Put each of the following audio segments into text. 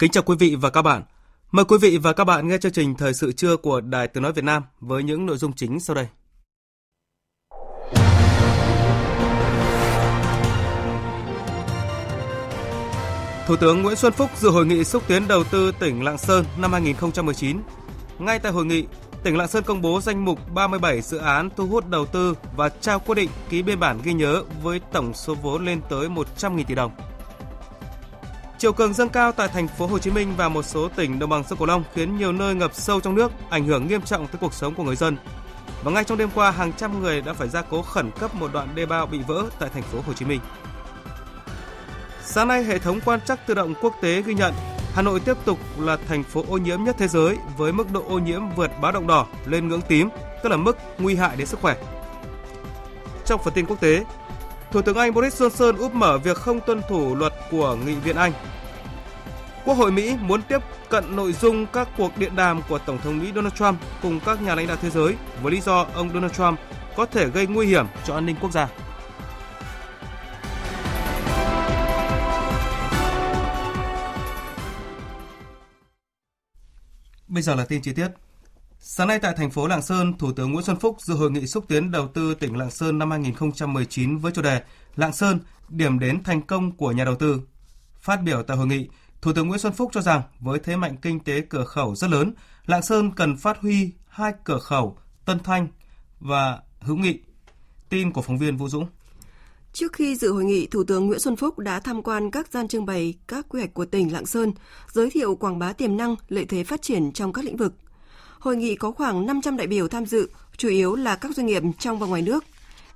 Kính chào quý vị và các bạn. Mời quý vị và các bạn nghe chương trình Thời sự trưa của Đài Tiếng Nói Việt Nam với những nội dung chính sau đây. Thủ tướng Nguyễn Xuân Phúc dự hội nghị xúc tiến đầu tư tỉnh Lạng Sơn năm 2019. Ngay tại hội nghị, tỉnh Lạng Sơn công bố danh mục 37 dự án thu hút đầu tư và trao quyết định ký biên bản ghi nhớ với tổng số vốn lên tới 100.000 tỷ đồng. Chiều cường dâng cao tại thành phố Hồ Chí Minh và một số tỉnh đồng bằng sông Cửu Long khiến nhiều nơi ngập sâu trong nước, ảnh hưởng nghiêm trọng tới cuộc sống của người dân. Và ngay trong đêm qua, hàng trăm người đã phải gia cố khẩn cấp một đoạn đê bao bị vỡ tại thành phố Hồ Chí Minh. Sáng nay, hệ thống quan trắc tự động quốc tế ghi nhận Hà Nội tiếp tục là thành phố ô nhiễm nhất thế giới với mức độ ô nhiễm vượt báo động đỏ lên ngưỡng tím, tức là mức nguy hại đến sức khỏe. Trong phần tin quốc tế, Thủ tướng Anh Boris Johnson úp mở việc không tuân thủ luật của Nghị viện Anh. Quốc hội Mỹ muốn tiếp cận nội dung các cuộc điện đàm của Tổng thống Mỹ Donald Trump cùng các nhà lãnh đạo thế giới với lý do ông Donald Trump có thể gây nguy hiểm cho an ninh quốc gia. Bây giờ là tin chi tiết. Sáng nay tại thành phố Lạng Sơn, Thủ tướng Nguyễn Xuân Phúc dự hội nghị xúc tiến đầu tư tỉnh Lạng Sơn năm 2019 với chủ đề Lạng Sơn, điểm đến thành công của nhà đầu tư. Phát biểu tại hội nghị, Thủ tướng Nguyễn Xuân Phúc cho rằng với thế mạnh kinh tế cửa khẩu rất lớn, Lạng Sơn cần phát huy hai cửa khẩu Tân Thanh và Hữu Nghị. Tin của phóng viên Vũ Dũng. Trước khi dự hội nghị, Thủ tướng Nguyễn Xuân Phúc đã tham quan các gian trưng bày các quy hoạch của tỉnh Lạng Sơn, giới thiệu quảng bá tiềm năng, lợi thế phát triển trong các lĩnh vực. Hội nghị có khoảng 500 đại biểu tham dự, chủ yếu là các doanh nghiệp trong và ngoài nước.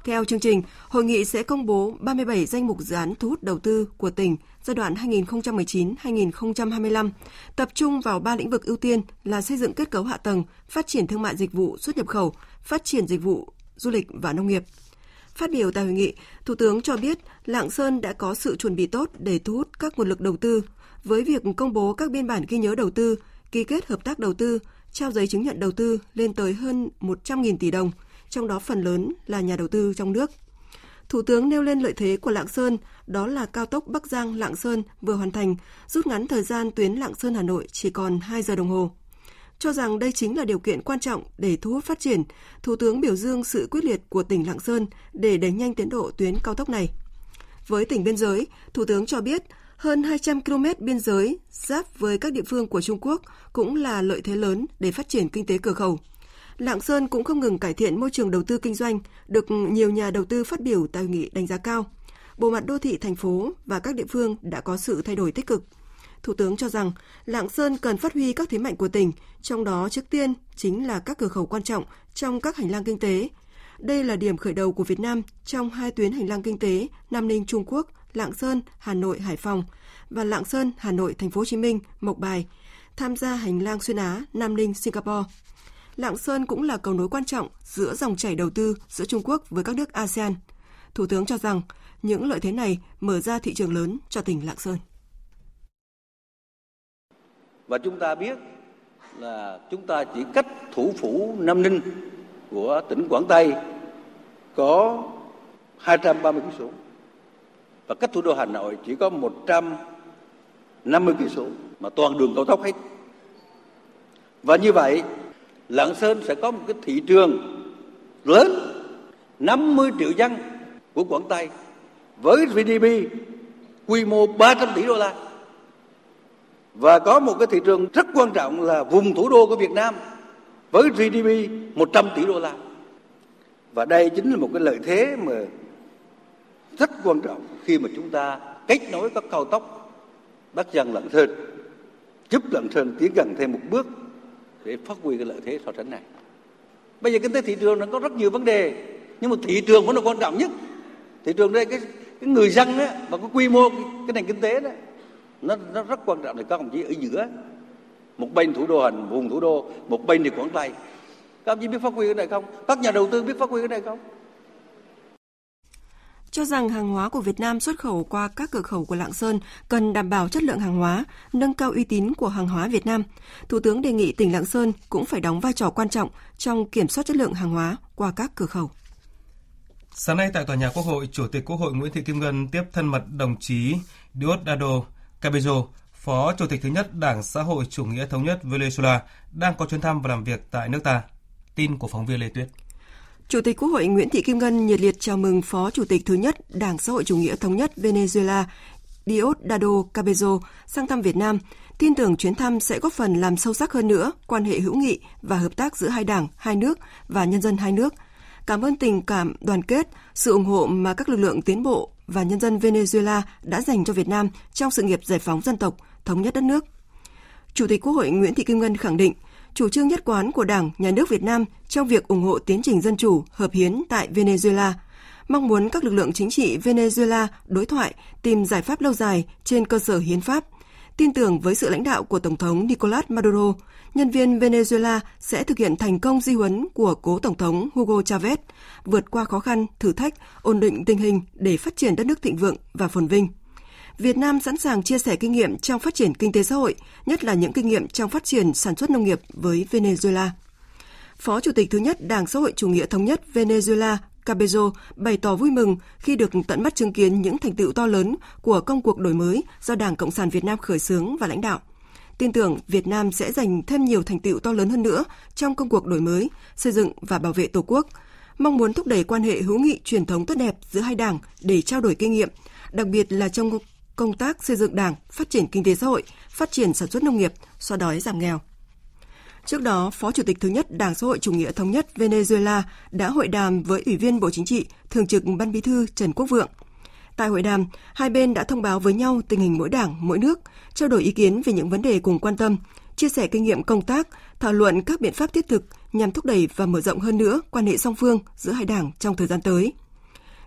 Theo chương trình, hội nghị sẽ công bố 37 danh mục dự án thu hút đầu tư của tỉnh giai đoạn 2019-2025, tập trung vào ba lĩnh vực ưu tiên là xây dựng kết cấu hạ tầng, phát triển thương mại dịch vụ xuất nhập khẩu, phát triển dịch vụ du lịch và nông nghiệp. Phát biểu tại hội nghị, Thủ tướng cho biết Lạng Sơn đã có sự chuẩn bị tốt để thu hút các nguồn lực đầu tư với việc công bố các biên bản ghi nhớ đầu tư, ký kết hợp tác đầu tư, trao giấy chứng nhận đầu tư lên tới hơn 100.000 tỷ đồng, trong đó phần lớn là nhà đầu tư trong nước. Thủ tướng nêu lên lợi thế của Lạng Sơn, đó là cao tốc Bắc Giang Lạng Sơn vừa hoàn thành, rút ngắn thời gian tuyến Lạng Sơn Hà Nội chỉ còn 2 giờ đồng hồ. Cho rằng đây chính là điều kiện quan trọng để thu hút phát triển, Thủ tướng biểu dương sự quyết liệt của tỉnh Lạng Sơn để đẩy nhanh tiến độ tuyến cao tốc này. Với tỉnh biên giới, Thủ tướng cho biết hơn 200 km biên giới giáp với các địa phương của Trung Quốc cũng là lợi thế lớn để phát triển kinh tế cửa khẩu. Lạng Sơn cũng không ngừng cải thiện môi trường đầu tư kinh doanh, được nhiều nhà đầu tư phát biểu tại nghị đánh giá cao. Bộ mặt đô thị thành phố và các địa phương đã có sự thay đổi tích cực. Thủ tướng cho rằng Lạng Sơn cần phát huy các thế mạnh của tỉnh, trong đó trước tiên chính là các cửa khẩu quan trọng trong các hành lang kinh tế. Đây là điểm khởi đầu của Việt Nam trong hai tuyến hành lang kinh tế Nam Ninh Trung Quốc, Lạng Sơn, Hà Nội, Hải Phòng và Lạng Sơn, Hà Nội, Thành phố Hồ Chí Minh, Mộc Bài tham gia hành lang xuyên Á Nam Ninh, Singapore. Lạng Sơn cũng là cầu nối quan trọng giữa dòng chảy đầu tư giữa Trung Quốc với các nước ASEAN. Thủ tướng cho rằng những lợi thế này mở ra thị trường lớn cho tỉnh Lạng Sơn. Và chúng ta biết là chúng ta chỉ cách thủ phủ Nam Ninh của tỉnh Quảng Tây có 230 km và cách thủ đô Hà Nội chỉ có 150 km mà toàn đường cao tốc hết. Và như vậy, Lạng Sơn sẽ có một cái thị trường lớn 50 triệu dân của Quảng Tây với GDP quy mô 300 tỷ đô la. Và có một cái thị trường rất quan trọng là vùng thủ đô của Việt Nam với GDP 100 tỷ đô la và đây chính là một cái lợi thế mà rất quan trọng khi mà chúng ta kết nối các cao tốc Bắc Giang Lạng Sơn giúp Lạng Sơn tiến gần thêm một bước để phát huy cái lợi thế so sánh này. Bây giờ kinh tế thị trường nó có rất nhiều vấn đề nhưng mà thị trường vẫn là quan trọng nhất. Thị trường đây cái cái người dân á, và cái quy mô cái, cái nền kinh tế đó nó nó rất quan trọng thì các đồng chí ở giữa một bên thủ đô hành vùng thủ đô một bên thì quảng tây các ông chí biết phát huy cái này không các nhà đầu tư biết phát huy cái này không cho rằng hàng hóa của Việt Nam xuất khẩu qua các cửa khẩu của Lạng Sơn cần đảm bảo chất lượng hàng hóa, nâng cao uy tín của hàng hóa Việt Nam. Thủ tướng đề nghị tỉnh Lạng Sơn cũng phải đóng vai trò quan trọng trong kiểm soát chất lượng hàng hóa qua các cửa khẩu. Sáng nay tại tòa nhà Quốc hội, Chủ tịch Quốc hội Nguyễn Thị Kim Ngân tiếp thân mật đồng chí Diosdado Cabezo, Phó Chủ tịch thứ nhất Đảng Xã hội Chủ nghĩa Thống nhất Venezuela, đang có chuyến thăm và làm việc tại nước ta. Tin của phóng viên Lê Tuyết. Chủ tịch Quốc hội Nguyễn Thị Kim Ngân nhiệt liệt chào mừng Phó Chủ tịch thứ nhất Đảng Xã hội Chủ nghĩa Thống nhất Venezuela Diosdado Cabezo sang thăm Việt Nam, tin tưởng chuyến thăm sẽ góp phần làm sâu sắc hơn nữa quan hệ hữu nghị và hợp tác giữa hai đảng, hai nước và nhân dân hai nước. Cảm ơn tình cảm, đoàn kết, sự ủng hộ mà các lực lượng tiến bộ và nhân dân Venezuela đã dành cho Việt Nam trong sự nghiệp giải phóng dân tộc, thống nhất đất nước. Chủ tịch Quốc hội Nguyễn Thị Kim Ngân khẳng định, chủ trương nhất quán của Đảng, Nhà nước Việt Nam trong việc ủng hộ tiến trình dân chủ, hợp hiến tại Venezuela, mong muốn các lực lượng chính trị Venezuela đối thoại tìm giải pháp lâu dài trên cơ sở hiến pháp, tin tưởng với sự lãnh đạo của Tổng thống Nicolas Maduro, nhân viên Venezuela sẽ thực hiện thành công di huấn của cố Tổng thống Hugo Chavez, vượt qua khó khăn, thử thách, ổn định tình hình để phát triển đất nước thịnh vượng và phồn vinh. Việt Nam sẵn sàng chia sẻ kinh nghiệm trong phát triển kinh tế xã hội, nhất là những kinh nghiệm trong phát triển sản xuất nông nghiệp với Venezuela. Phó Chủ tịch thứ nhất Đảng Xã hội Chủ nghĩa Thống nhất Venezuela Cabezo bày tỏ vui mừng khi được tận mắt chứng kiến những thành tựu to lớn của công cuộc đổi mới do Đảng Cộng sản Việt Nam khởi xướng và lãnh đạo. Tin tưởng Việt Nam sẽ giành thêm nhiều thành tựu to lớn hơn nữa trong công cuộc đổi mới, xây dựng và bảo vệ Tổ quốc, mong muốn thúc đẩy quan hệ hữu nghị truyền thống tốt đẹp giữa hai đảng để trao đổi kinh nghiệm, đặc biệt là trong công tác xây dựng đảng, phát triển kinh tế xã hội, phát triển sản xuất nông nghiệp, xóa đói giảm nghèo. Trước đó, Phó Chủ tịch thứ nhất Đảng Xã hội Chủ nghĩa Thống nhất Venezuela đã hội đàm với Ủy viên Bộ Chính trị, Thường trực Ban Bí thư Trần Quốc Vượng. Tại hội đàm, hai bên đã thông báo với nhau tình hình mỗi đảng, mỗi nước, trao đổi ý kiến về những vấn đề cùng quan tâm, chia sẻ kinh nghiệm công tác, thảo luận các biện pháp thiết thực nhằm thúc đẩy và mở rộng hơn nữa quan hệ song phương giữa hai đảng trong thời gian tới.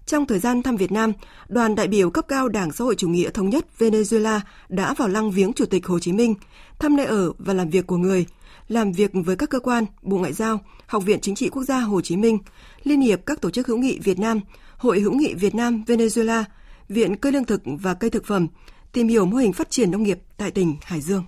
Trong thời gian thăm Việt Nam, đoàn đại biểu cấp cao Đảng Xã hội Chủ nghĩa Thống nhất Venezuela đã vào lăng viếng Chủ tịch Hồ Chí Minh, thăm nơi ở và làm việc của người, làm việc với các cơ quan, Bộ Ngoại giao, Học viện Chính trị Quốc gia Hồ Chí Minh, Liên hiệp các tổ chức hữu nghị Việt Nam, Hội hữu nghị Việt Nam Venezuela, Viện Cây lương thực và Cây thực phẩm, tìm hiểu mô hình phát triển nông nghiệp tại tỉnh Hải Dương.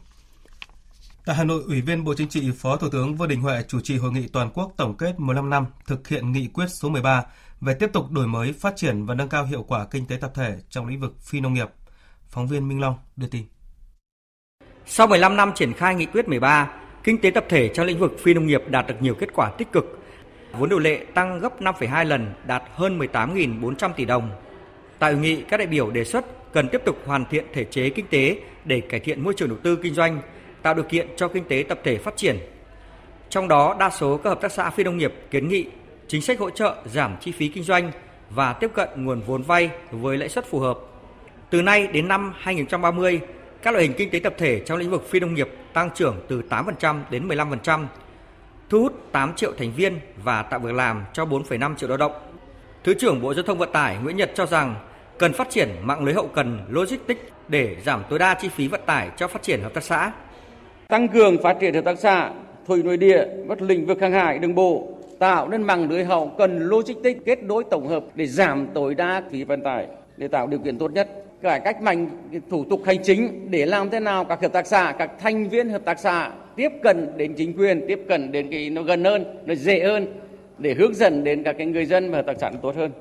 Tại Hà Nội, Ủy viên Bộ Chính trị Phó Thủ tướng Vương Đình Huệ chủ trì hội nghị toàn quốc tổng kết 15 năm thực hiện nghị quyết số 13 về tiếp tục đổi mới, phát triển và nâng cao hiệu quả kinh tế tập thể trong lĩnh vực phi nông nghiệp. Phóng viên Minh Long đưa tin. Sau 15 năm triển khai nghị quyết 13, kinh tế tập thể trong lĩnh vực phi nông nghiệp đạt được nhiều kết quả tích cực. Vốn điều lệ tăng gấp 5,2 lần, đạt hơn 18.400 tỷ đồng. Tại hội nghị, các đại biểu đề xuất cần tiếp tục hoàn thiện thể chế kinh tế để cải thiện môi trường đầu tư kinh doanh, tạo điều kiện cho kinh tế tập thể phát triển. Trong đó, đa số các hợp tác xã phi nông nghiệp kiến nghị chính sách hỗ trợ giảm chi phí kinh doanh và tiếp cận nguồn vốn vay với lãi suất phù hợp. Từ nay đến năm 2030, các loại hình kinh tế tập thể trong lĩnh vực phi nông nghiệp tăng trưởng từ 8% đến 15%, thu hút 8 triệu thành viên và tạo việc làm cho 4,5 triệu lao động. Thứ trưởng Bộ Giao thông Vận tải Nguyễn Nhật cho rằng cần phát triển mạng lưới hậu cần logistics để giảm tối đa chi phí vận tải cho phát triển hợp tác xã. Tăng cường phát triển hợp tác xã, thủy nội địa, các lĩnh vực hàng hải, đường bộ, tạo nên mạng lưới hậu cần logistics kết nối tổng hợp để giảm tối đa phí vận tải để tạo điều kiện tốt nhất cải cách mạnh thủ tục hành chính để làm thế nào các hợp tác xã, các thành viên hợp tác xã tiếp cận đến chính quyền, tiếp cận đến cái nó gần hơn, nó dễ hơn để hướng dẫn đến các cái người dân và hợp tác xã tốt hơn.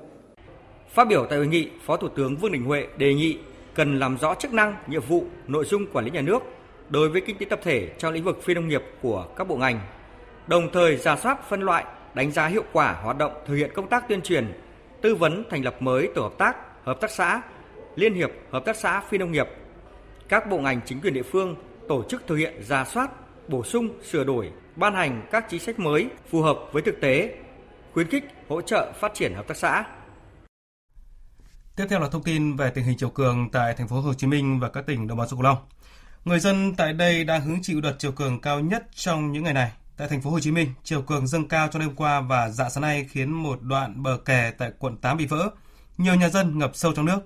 Phát biểu tại hội nghị, Phó Thủ tướng Vương Đình Huệ đề nghị cần làm rõ chức năng, nhiệm vụ, nội dung quản lý nhà nước đối với kinh tế tập thể trong lĩnh vực phi nông nghiệp của các bộ ngành, đồng thời ra soát phân loại, đánh giá hiệu quả hoạt động thực hiện công tác tuyên truyền, tư vấn thành lập mới tổ hợp tác, hợp tác xã Liên hiệp Hợp tác xã Phi nông nghiệp, các bộ ngành chính quyền địa phương tổ chức thực hiện ra soát, bổ sung, sửa đổi, ban hành các chính sách mới phù hợp với thực tế, khuyến khích hỗ trợ phát triển hợp tác xã. Tiếp theo là thông tin về tình hình chiều cường tại thành phố Hồ Chí Minh và các tỉnh đồng bằng sông Cửu Long. Người dân tại đây đang hứng chịu đợt chiều cường cao nhất trong những ngày này. Tại thành phố Hồ Chí Minh, chiều cường dâng cao trong đêm qua và dạng sáng nay khiến một đoạn bờ kè tại quận 8 bị vỡ. Nhiều nhà dân ngập sâu trong nước.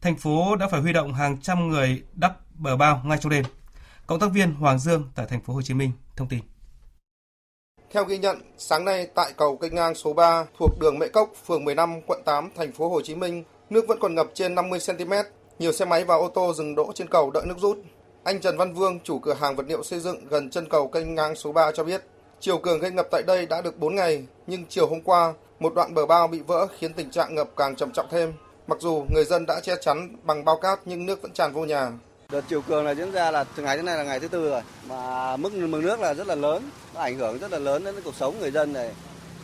Thành phố đã phải huy động hàng trăm người đắp bờ bao ngay trong đêm. Cộng tác viên Hoàng Dương tại thành phố Hồ Chí Minh thông tin. Theo ghi nhận, sáng nay tại cầu kênh ngang số 3 thuộc đường Mễ Cốc, phường 15, quận 8, thành phố Hồ Chí Minh, nước vẫn còn ngập trên 50 cm. Nhiều xe máy và ô tô dừng đỗ trên cầu đợi nước rút. Anh Trần Văn Vương, chủ cửa hàng vật liệu xây dựng gần chân cầu kênh ngang số 3 cho biết, chiều cường gây ngập tại đây đã được 4 ngày, nhưng chiều hôm qua, một đoạn bờ bao bị vỡ khiến tình trạng ngập càng trầm trọng thêm. Mặc dù người dân đã che chắn bằng bao cát nhưng nước vẫn tràn vô nhà. Đợt chiều cường này diễn ra là từ ngày thứ này là ngày thứ tư rồi, mà mức mực nước là rất là lớn, nó ảnh hưởng rất là lớn đến cuộc sống người dân này,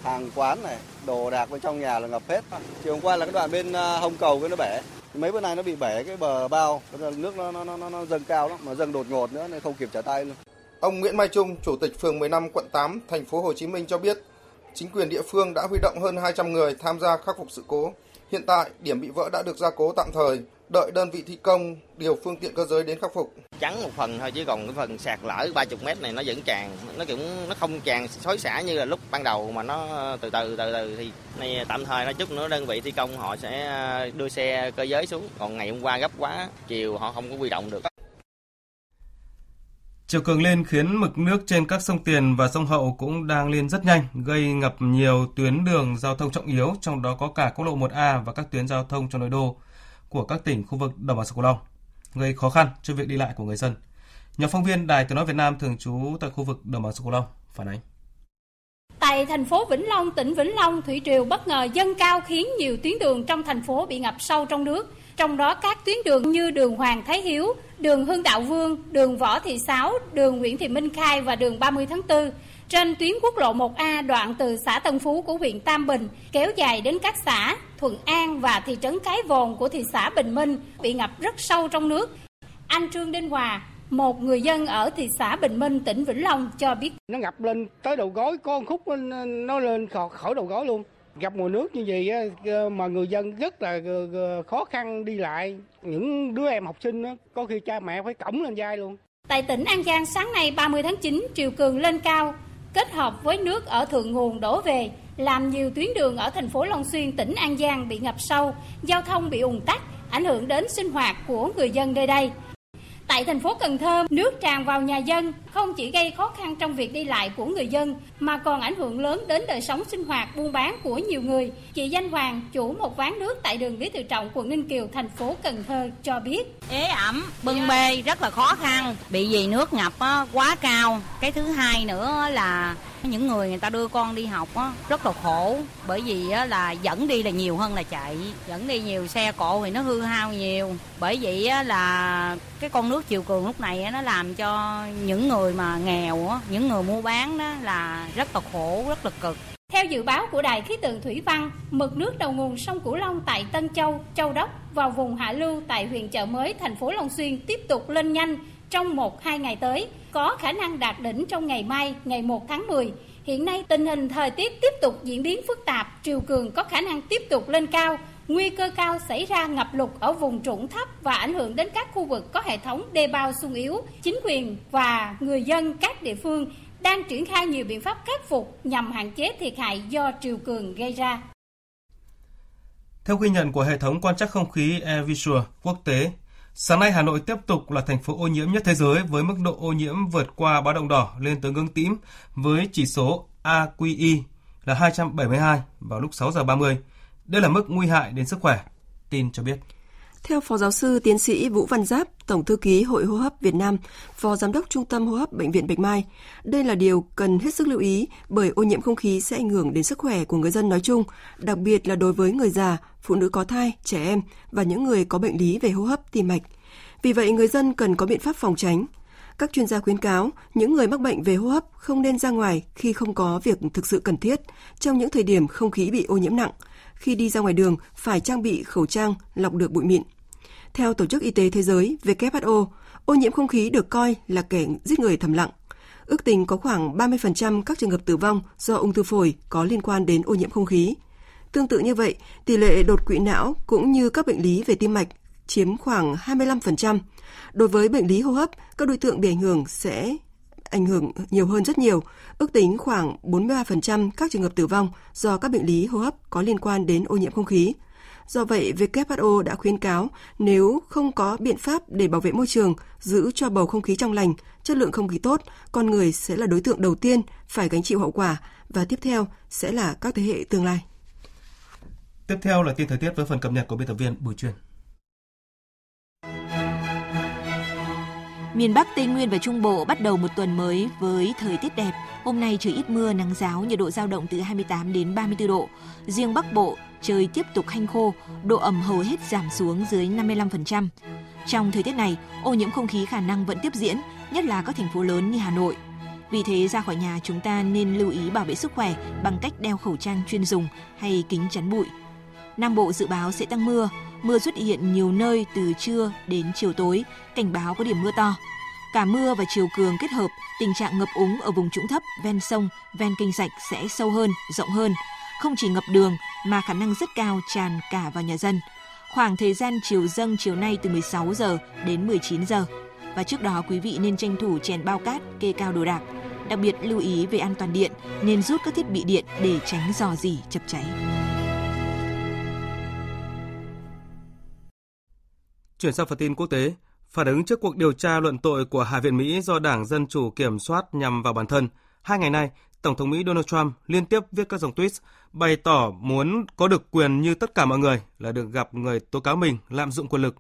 hàng quán này, đồ đạc bên trong nhà là ngập hết. Chiều hôm qua là cái đoạn bên à, hông cầu cái nó bể, mấy bữa nay nó bị bể cái bờ bao, nước nó nó nó, nó dâng cao lắm, mà dâng đột ngột nữa nên không kịp trả tay luôn. Ông Nguyễn Mai Trung, chủ tịch phường 15 quận 8 thành phố Hồ Chí Minh cho biết, chính quyền địa phương đã huy động hơn 200 người tham gia khắc phục sự cố. Hiện tại, điểm bị vỡ đã được gia cố tạm thời, đợi đơn vị thi công điều phương tiện cơ giới đến khắc phục. Chắn một phần thôi chứ còn cái phần sạt lở 30 mét này nó vẫn tràn, nó cũng nó không tràn xối xả như là lúc ban đầu mà nó từ từ từ từ thì này tạm thời nói chút nữa đơn vị thi công họ sẽ đưa xe cơ giới xuống, còn ngày hôm qua gấp quá, chiều họ không có huy động được. Chiều cường lên khiến mực nước trên các sông Tiền và sông Hậu cũng đang lên rất nhanh, gây ngập nhiều tuyến đường giao thông trọng yếu, trong đó có cả quốc lộ 1A và các tuyến giao thông trong nội đô của các tỉnh khu vực đồng bằng sông Cửu Long, gây khó khăn cho việc đi lại của người dân. Nhóm phóng viên Đài Tiếng nói Việt Nam thường trú tại khu vực đồng bằng sông Cửu Long phản ánh. Tại thành phố Vĩnh Long, tỉnh Vĩnh Long, thủy triều bất ngờ dâng cao khiến nhiều tuyến đường trong thành phố bị ngập sâu trong nước. Trong đó các tuyến đường như đường Hoàng Thái Hiếu, đường Hưng Đạo Vương, đường Võ Thị Sáu, đường Nguyễn Thị Minh Khai và đường 30 tháng 4 trên tuyến quốc lộ 1A đoạn từ xã Tân Phú của huyện Tam Bình kéo dài đến các xã Thuận An và thị trấn Cái Vồn của thị xã Bình Minh bị ngập rất sâu trong nước. Anh Trương Đinh Hòa, một người dân ở thị xã Bình Minh, tỉnh Vĩnh Long cho biết. Nó ngập lên tới đầu gối, có một khúc nó lên khỏi đầu gối luôn. Gặp mùa nước như vậy mà người dân rất là khó khăn đi lại. Những đứa em học sinh có khi cha mẹ phải cổng lên vai luôn. Tại tỉnh An Giang sáng nay 30 tháng 9, triều cường lên cao, kết hợp với nước ở thượng nguồn đổ về, làm nhiều tuyến đường ở thành phố Long Xuyên, tỉnh An Giang bị ngập sâu, giao thông bị ùn tắc, ảnh hưởng đến sinh hoạt của người dân nơi đây. Tại thành phố Cần Thơ, nước tràn vào nhà dân không chỉ gây khó khăn trong việc đi lại của người dân mà còn ảnh hưởng lớn đến đời sống sinh hoạt buôn bán của nhiều người. Chị Danh Hoàng, chủ một quán nước tại đường Lý Tự Trọng, quận Ninh Kiều, thành phố Cần Thơ cho biết. Ế ẩm, bưng bê rất là khó khăn, bị vì nước ngập quá cao. Cái thứ hai nữa là những người người ta đưa con đi học á, rất là khổ. Bởi vì á, là dẫn đi là nhiều hơn là chạy. Dẫn đi nhiều xe cộ thì nó hư hao nhiều. Bởi vậy á, là cái con nước chiều cường lúc này á, nó làm cho những người mà nghèo á, những người mua bán đó là rất là khổ rất là cực. Theo dự báo của Đài khí tượng thủy văn, mực nước đầu nguồn sông Cửu Long tại Tân Châu, Châu Đốc vào vùng hạ lưu tại huyện chợ mới, thành phố Long Xuyên tiếp tục lên nhanh trong 1-2 ngày tới, có khả năng đạt đỉnh trong ngày mai, ngày 1 tháng 10. Hiện nay tình hình thời tiết tiếp tục diễn biến phức tạp, triều cường có khả năng tiếp tục lên cao, nguy cơ cao xảy ra ngập lụt ở vùng trũng thấp và ảnh hưởng đến các khu vực có hệ thống đê bao sung yếu. Chính quyền và người dân các địa phương đang triển khai nhiều biện pháp khắc phục nhằm hạn chế thiệt hại do triều cường gây ra. Theo ghi nhận của hệ thống quan trắc không khí AirVisual quốc tế, sáng nay Hà Nội tiếp tục là thành phố ô nhiễm nhất thế giới với mức độ ô nhiễm vượt qua báo động đỏ lên tới ngưỡng tím với chỉ số AQI là 272 vào lúc 6 giờ 30. Đây là mức nguy hại đến sức khỏe, tin cho biết. Theo Phó Giáo sư Tiến sĩ Vũ Văn Giáp, Tổng Thư ký Hội Hô hấp Việt Nam, Phó Giám đốc Trung tâm Hô hấp Bệnh viện Bạch Mai, đây là điều cần hết sức lưu ý bởi ô nhiễm không khí sẽ ảnh hưởng đến sức khỏe của người dân nói chung, đặc biệt là đối với người già, phụ nữ có thai, trẻ em và những người có bệnh lý về hô hấp tim mạch. Vì vậy, người dân cần có biện pháp phòng tránh. Các chuyên gia khuyến cáo những người mắc bệnh về hô hấp không nên ra ngoài khi không có việc thực sự cần thiết trong những thời điểm không khí bị ô nhiễm nặng – khi đi ra ngoài đường phải trang bị khẩu trang lọc được bụi mịn. Theo Tổ chức Y tế Thế giới WHO, ô nhiễm không khí được coi là kẻ giết người thầm lặng. Ước tính có khoảng 30% các trường hợp tử vong do ung thư phổi có liên quan đến ô nhiễm không khí. Tương tự như vậy, tỷ lệ đột quỵ não cũng như các bệnh lý về tim mạch chiếm khoảng 25%. Đối với bệnh lý hô hấp, các đối tượng bị ảnh hưởng sẽ ảnh hưởng nhiều hơn rất nhiều, ước tính khoảng 43% các trường hợp tử vong do các bệnh lý hô hấp có liên quan đến ô nhiễm không khí. Do vậy, WHO đã khuyến cáo nếu không có biện pháp để bảo vệ môi trường, giữ cho bầu không khí trong lành, chất lượng không khí tốt, con người sẽ là đối tượng đầu tiên phải gánh chịu hậu quả và tiếp theo sẽ là các thế hệ tương lai. Tiếp theo là tin thời tiết với phần cập nhật của biên tập viên Bùi Truyền. Miền Bắc, Tây Nguyên và Trung Bộ bắt đầu một tuần mới với thời tiết đẹp. Hôm nay trời ít mưa, nắng giáo, nhiệt độ giao động từ 28 đến 34 độ. Riêng Bắc Bộ, trời tiếp tục hanh khô, độ ẩm hầu hết giảm xuống dưới 55%. Trong thời tiết này, ô nhiễm không khí khả năng vẫn tiếp diễn, nhất là các thành phố lớn như Hà Nội. Vì thế ra khỏi nhà chúng ta nên lưu ý bảo vệ sức khỏe bằng cách đeo khẩu trang chuyên dùng hay kính chắn bụi. Nam Bộ dự báo sẽ tăng mưa, mưa xuất hiện nhiều nơi từ trưa đến chiều tối, cảnh báo có điểm mưa to. Cả mưa và chiều cường kết hợp, tình trạng ngập úng ở vùng trũng thấp, ven sông, ven kênh rạch sẽ sâu hơn, rộng hơn. Không chỉ ngập đường mà khả năng rất cao tràn cả vào nhà dân. Khoảng thời gian chiều dâng chiều nay từ 16 giờ đến 19 giờ. Và trước đó quý vị nên tranh thủ chèn bao cát, kê cao đồ đạc. Đặc biệt lưu ý về an toàn điện, nên rút các thiết bị điện để tránh dò dỉ chập cháy. Chuyển sang phần tin quốc tế, phản ứng trước cuộc điều tra luận tội của Hạ viện Mỹ do Đảng Dân Chủ kiểm soát nhằm vào bản thân. Hai ngày nay, Tổng thống Mỹ Donald Trump liên tiếp viết các dòng tweet bày tỏ muốn có được quyền như tất cả mọi người là được gặp người tố cáo mình lạm dụng quyền lực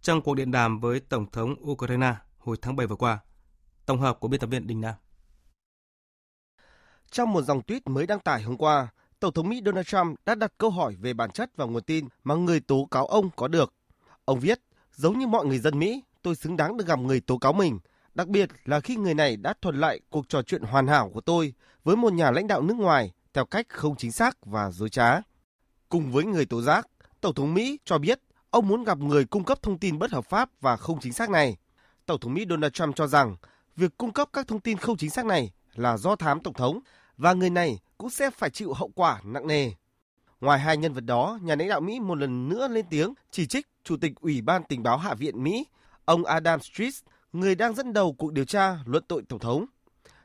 trong cuộc điện đàm với Tổng thống Ukraine hồi tháng 7 vừa qua. Tổng hợp của biên tập viên Đình Nam. Trong một dòng tweet mới đăng tải hôm qua, Tổng thống Mỹ Donald Trump đã đặt câu hỏi về bản chất và nguồn tin mà người tố cáo ông có được. Ông viết, giống như mọi người dân Mỹ, tôi xứng đáng được gặp người tố cáo mình, đặc biệt là khi người này đã thuật lại cuộc trò chuyện hoàn hảo của tôi với một nhà lãnh đạo nước ngoài theo cách không chính xác và dối trá. Cùng với người tố giác, Tổng thống Mỹ cho biết ông muốn gặp người cung cấp thông tin bất hợp pháp và không chính xác này. Tổng thống Mỹ Donald Trump cho rằng việc cung cấp các thông tin không chính xác này là do thám tổng thống và người này cũng sẽ phải chịu hậu quả nặng nề. Ngoài hai nhân vật đó, nhà lãnh đạo Mỹ một lần nữa lên tiếng chỉ trích Chủ tịch Ủy ban Tình báo Hạ viện Mỹ, ông Adam Schiff, người đang dẫn đầu cuộc điều tra luận tội Tổng thống.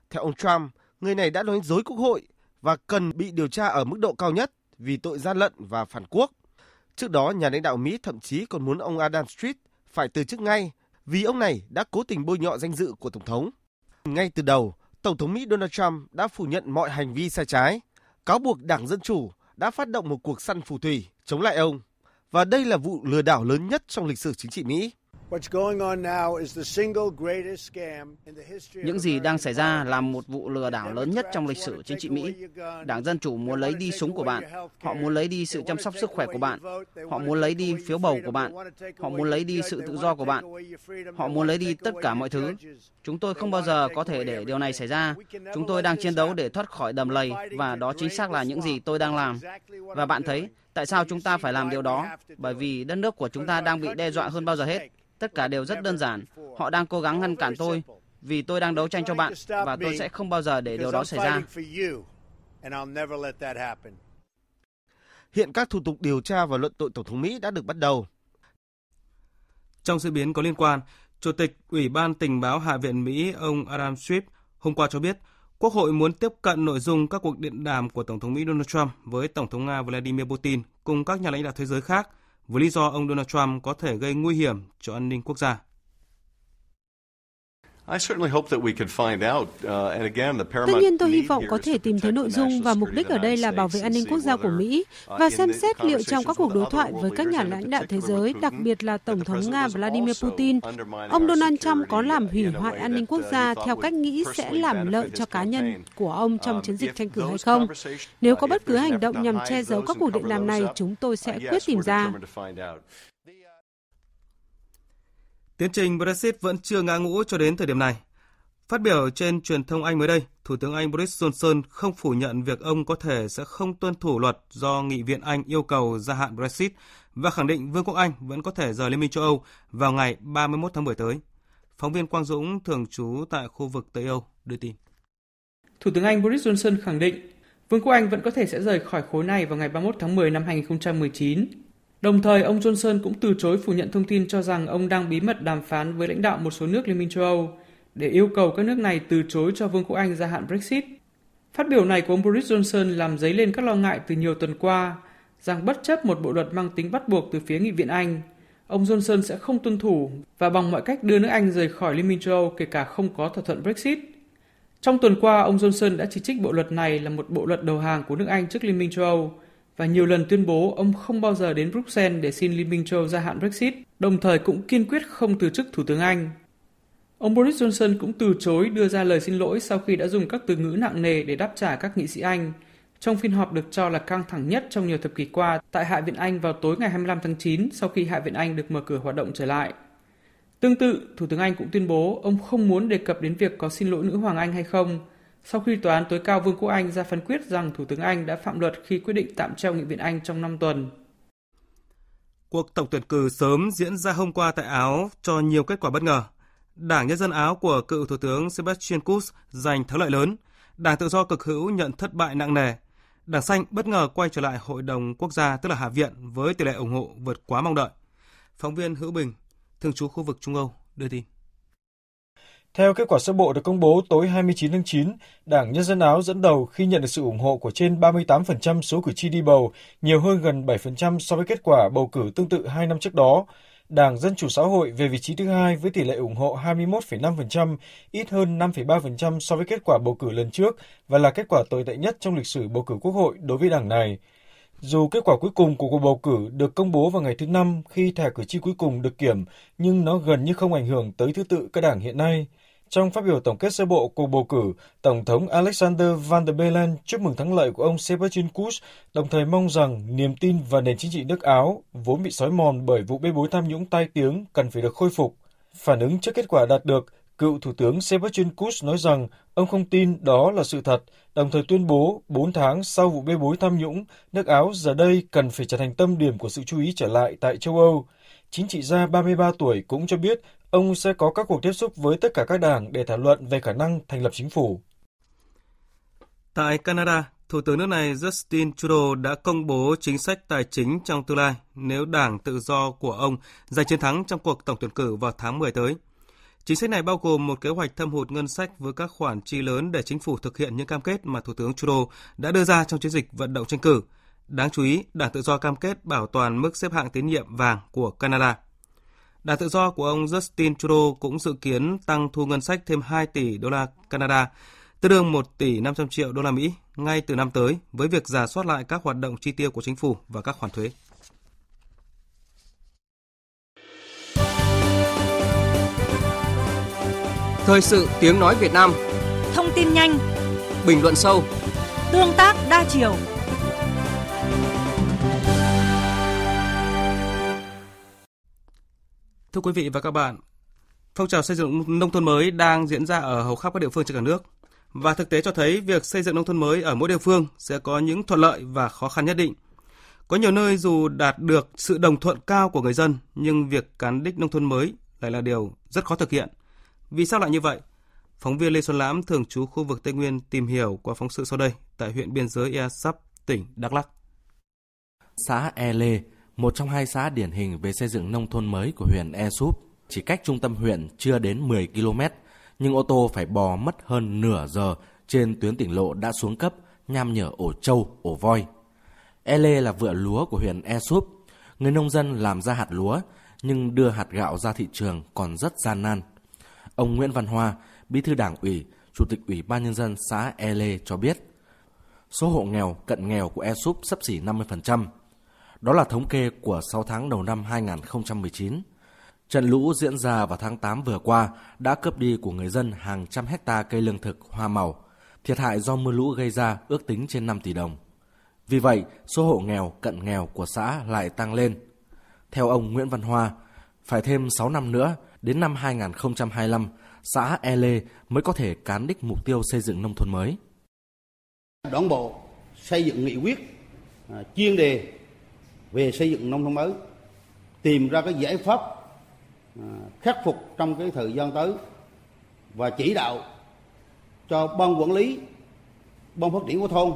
Theo ông Trump, người này đã nói dối Quốc hội và cần bị điều tra ở mức độ cao nhất vì tội gian lận và phản quốc. Trước đó, nhà lãnh đạo Mỹ thậm chí còn muốn ông Adam Schiff phải từ chức ngay vì ông này đã cố tình bôi nhọ danh dự của Tổng thống. Ngay từ đầu, Tổng thống Mỹ Donald Trump đã phủ nhận mọi hành vi sai trái, cáo buộc Đảng Dân Chủ đã phát động một cuộc săn phù thủy chống lại ông. Và đây là vụ lừa đảo lớn nhất trong lịch sử chính trị Mỹ. Những gì đang xảy ra là một vụ lừa đảo lớn nhất trong lịch sử chính trị Mỹ. Đảng Dân Chủ muốn lấy đi súng của bạn, họ muốn lấy đi sự chăm sóc sức khỏe của bạn, họ muốn lấy đi phiếu bầu của bạn, họ muốn lấy đi sự tự do của bạn, họ muốn lấy đi tất cả mọi thứ. Chúng tôi không bao giờ có thể để điều này xảy ra. Chúng tôi đang chiến đấu để thoát khỏi đầm lầy và đó chính xác là những gì tôi đang làm. Và bạn thấy, tại sao chúng ta phải làm điều đó? Bởi vì đất nước của chúng ta đang bị đe dọa hơn bao giờ hết. Tất cả đều rất đơn giản. Họ đang cố gắng ngăn cản tôi vì tôi đang đấu tranh cho bạn và tôi sẽ không bao giờ để điều đó xảy ra. Hiện các thủ tục điều tra và luận tội Tổng thống Mỹ đã được bắt đầu. Trong diễn biến có liên quan, Chủ tịch Ủy ban Tình báo Hạ viện Mỹ ông Adam Schiff hôm qua cho biết Quốc hội muốn tiếp cận nội dung các cuộc điện đàm của Tổng thống Mỹ Donald Trump với Tổng thống Nga Vladimir Putin cùng các nhà lãnh đạo thế giới khác – với lý do ông Donald Trump có thể gây nguy hiểm cho an ninh quốc gia. Tất nhiên tôi hy vọng có thể tìm thấy nội dung và mục đích ở đây là bảo vệ an ninh quốc gia của Mỹ uh, và xem xét liệu trong các cuộc đối thoại với các nhà lãnh đạo thế giới, đặc biệt là Tổng thống Nga Vladimir Putin, ông Donald Trump có làm hủy hoại an ninh quốc gia theo cách nghĩ sẽ làm lợi cho cá nhân của ông trong um, chiến dịch tranh cử hay không. Nếu có bất cứ hành động nhằm che giấu các cuộc điện đàm này, chúng tôi sẽ quyết tìm ra. Tiến trình Brexit vẫn chưa ngã ngũ cho đến thời điểm này. Phát biểu trên truyền thông Anh mới đây, Thủ tướng Anh Boris Johnson không phủ nhận việc ông có thể sẽ không tuân thủ luật do Nghị viện Anh yêu cầu gia hạn Brexit và khẳng định Vương quốc Anh vẫn có thể rời Liên minh châu Âu vào ngày 31 tháng 10 tới. Phóng viên Quang Dũng thường trú tại khu vực Tây Âu đưa tin. Thủ tướng Anh Boris Johnson khẳng định Vương quốc Anh vẫn có thể sẽ rời khỏi khối này vào ngày 31 tháng 10 năm 2019. Đồng thời, ông Johnson cũng từ chối phủ nhận thông tin cho rằng ông đang bí mật đàm phán với lãnh đạo một số nước Liên minh châu Âu để yêu cầu các nước này từ chối cho Vương quốc Anh gia hạn Brexit. Phát biểu này của ông Boris Johnson làm dấy lên các lo ngại từ nhiều tuần qua rằng bất chấp một bộ luật mang tính bắt buộc từ phía Nghị viện Anh, ông Johnson sẽ không tuân thủ và bằng mọi cách đưa nước Anh rời khỏi Liên minh châu Âu kể cả không có thỏa thuận Brexit. Trong tuần qua, ông Johnson đã chỉ trích bộ luật này là một bộ luật đầu hàng của nước Anh trước Liên minh châu Âu và nhiều lần tuyên bố ông không bao giờ đến Bruxelles để xin Liên minh châu gia hạn Brexit, đồng thời cũng kiên quyết không từ chức Thủ tướng Anh. Ông Boris Johnson cũng từ chối đưa ra lời xin lỗi sau khi đã dùng các từ ngữ nặng nề để đáp trả các nghị sĩ Anh trong phiên họp được cho là căng thẳng nhất trong nhiều thập kỷ qua tại Hạ viện Anh vào tối ngày 25 tháng 9 sau khi Hạ viện Anh được mở cửa hoạt động trở lại. Tương tự, Thủ tướng Anh cũng tuyên bố ông không muốn đề cập đến việc có xin lỗi nữ hoàng Anh hay không, sau khi Tòa án tối cao Vương quốc Anh ra phán quyết rằng Thủ tướng Anh đã phạm luật khi quyết định tạm treo Nghị viện Anh trong 5 tuần. Cuộc tổng tuyển cử sớm diễn ra hôm qua tại Áo cho nhiều kết quả bất ngờ. Đảng Nhân dân Áo của cựu Thủ tướng Sebastian Kurz giành thắng lợi lớn. Đảng Tự do cực hữu nhận thất bại nặng nề. Đảng Xanh bất ngờ quay trở lại Hội đồng Quốc gia, tức là Hạ viện, với tỷ lệ ủng hộ vượt quá mong đợi. Phóng viên Hữu Bình, thường trú khu vực Trung Âu, đưa tin. Theo kết quả sơ bộ được công bố tối 29 tháng 9, Đảng Nhân dân Áo dẫn đầu khi nhận được sự ủng hộ của trên 38% số cử tri đi bầu, nhiều hơn gần 7% so với kết quả bầu cử tương tự hai năm trước đó. Đảng Dân Chủ Xã hội về vị trí thứ hai với tỷ lệ ủng hộ 21,5%, ít hơn 5,3% so với kết quả bầu cử lần trước và là kết quả tồi tệ nhất trong lịch sử bầu cử quốc hội đối với đảng này. Dù kết quả cuối cùng của cuộc bầu cử được công bố vào ngày thứ Năm khi thẻ cử tri cuối cùng được kiểm, nhưng nó gần như không ảnh hưởng tới thứ tự các đảng hiện nay. Trong phát biểu tổng kết sơ bộ cuộc bầu cử, Tổng thống Alexander Van der Bellen chúc mừng thắng lợi của ông Sebastian Kurz, đồng thời mong rằng niềm tin vào nền chính trị nước Áo, vốn bị sói mòn bởi vụ bê bối tham nhũng tai tiếng, cần phải được khôi phục. Phản ứng trước kết quả đạt được, cựu Thủ tướng Sebastian Kurz nói rằng ông không tin đó là sự thật, đồng thời tuyên bố 4 tháng sau vụ bê bối tham nhũng, nước Áo giờ đây cần phải trở thành tâm điểm của sự chú ý trở lại tại châu Âu. Chính trị gia 33 tuổi cũng cho biết ông sẽ có các cuộc tiếp xúc với tất cả các đảng để thảo luận về khả năng thành lập chính phủ. Tại Canada, Thủ tướng nước này Justin Trudeau đã công bố chính sách tài chính trong tương lai nếu đảng tự do của ông giành chiến thắng trong cuộc tổng tuyển cử vào tháng 10 tới. Chính sách này bao gồm một kế hoạch thâm hụt ngân sách với các khoản chi lớn để chính phủ thực hiện những cam kết mà Thủ tướng Trudeau đã đưa ra trong chiến dịch vận động tranh cử. Đáng chú ý, Đảng Tự do cam kết bảo toàn mức xếp hạng tín nhiệm vàng của Canada. Đảng Tự do của ông Justin Trudeau cũng dự kiến tăng thu ngân sách thêm 2 tỷ đô la Canada, tương đương 1 tỷ 500 triệu đô la Mỹ ngay từ năm tới với việc giả soát lại các hoạt động chi tiêu của chính phủ và các khoản thuế. Thời sự tiếng nói Việt Nam. Thông tin nhanh. Bình luận sâu. Tương tác đa chiều Thưa quý vị và các bạn, phong trào xây dựng nông thôn mới đang diễn ra ở hầu khắp các địa phương trên cả nước. Và thực tế cho thấy việc xây dựng nông thôn mới ở mỗi địa phương sẽ có những thuận lợi và khó khăn nhất định. Có nhiều nơi dù đạt được sự đồng thuận cao của người dân, nhưng việc cán đích nông thôn mới lại là điều rất khó thực hiện. Vì sao lại như vậy? Phóng viên Lê Xuân Lãm thường trú khu vực Tây Nguyên tìm hiểu qua phóng sự sau đây tại huyện biên giới Ea Sắp, tỉnh Đắk Lắk. Xã E Lê một trong hai xã điển hình về xây dựng nông thôn mới của huyện E Súp, chỉ cách trung tâm huyện chưa đến 10 km, nhưng ô tô phải bò mất hơn nửa giờ trên tuyến tỉnh lộ đã xuống cấp, nham nhở ổ trâu, ổ voi. E Lê là vựa lúa của huyện E Súp. Người nông dân làm ra hạt lúa, nhưng đưa hạt gạo ra thị trường còn rất gian nan. Ông Nguyễn Văn Hoa, bí thư đảng ủy, chủ tịch ủy ban nhân dân xã E Lê cho biết, số hộ nghèo, cận nghèo của E Súp sấp xỉ 50%. Đó là thống kê của 6 tháng đầu năm 2019. Trận lũ diễn ra vào tháng 8 vừa qua đã cướp đi của người dân hàng trăm hecta cây lương thực, hoa màu. Thiệt hại do mưa lũ gây ra ước tính trên 5 tỷ đồng. Vì vậy, số hộ nghèo, cận nghèo của xã lại tăng lên. Theo ông Nguyễn Văn Hoa, phải thêm 6 năm nữa, đến năm 2025, xã E Lê mới có thể cán đích mục tiêu xây dựng nông thôn mới. Đảng bộ xây dựng nghị quyết à, chuyên đề về xây dựng nông thôn mới tìm ra cái giải pháp à, khắc phục trong cái thời gian tới và chỉ đạo cho ban quản lý ban phát triển của thôn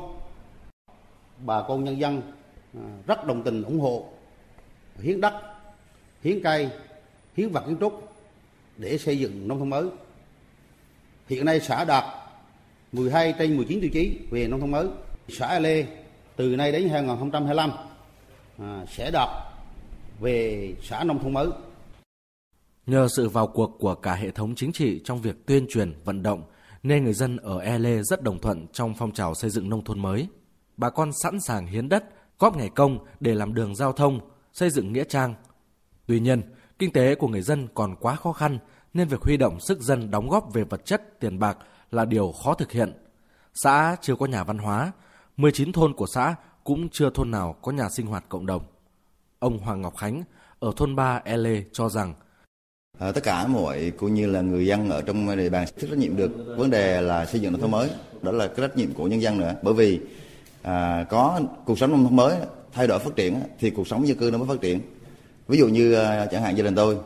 bà con nhân dân à, rất đồng tình ủng hộ hiến đất, hiến cây, hiến vật kiến trúc để xây dựng nông thôn mới. Hiện nay xã đạt 12 trên 19 tiêu chí về nông thôn mới. Xã Lê từ nay đến 2025 À, sẽ đạt về xã nông thôn mới. Nhờ sự vào cuộc của cả hệ thống chính trị trong việc tuyên truyền, vận động, nên người dân ở E Lê rất đồng thuận trong phong trào xây dựng nông thôn mới. Bà con sẵn sàng hiến đất, góp ngày công để làm đường giao thông, xây dựng nghĩa trang. Tuy nhiên, kinh tế của người dân còn quá khó khăn nên việc huy động sức dân đóng góp về vật chất, tiền bạc là điều khó thực hiện. Xã chưa có nhà văn hóa, 19 thôn của xã cũng chưa thôn nào có nhà sinh hoạt cộng đồng. Ông Hoàng Ngọc Khánh ở thôn 3 E Lê cho rằng À, tất cả mọi cũng như là người dân ở trong địa bàn thích trách nhiệm được vấn đề là xây dựng nông thôn mới. Đó là cái trách nhiệm của nhân dân nữa. Bởi vì à, có cuộc sống nông thôn mới thay đổi phát triển thì cuộc sống dân cư nó mới phát triển. Ví dụ như à, chẳng hạn gia đình tôi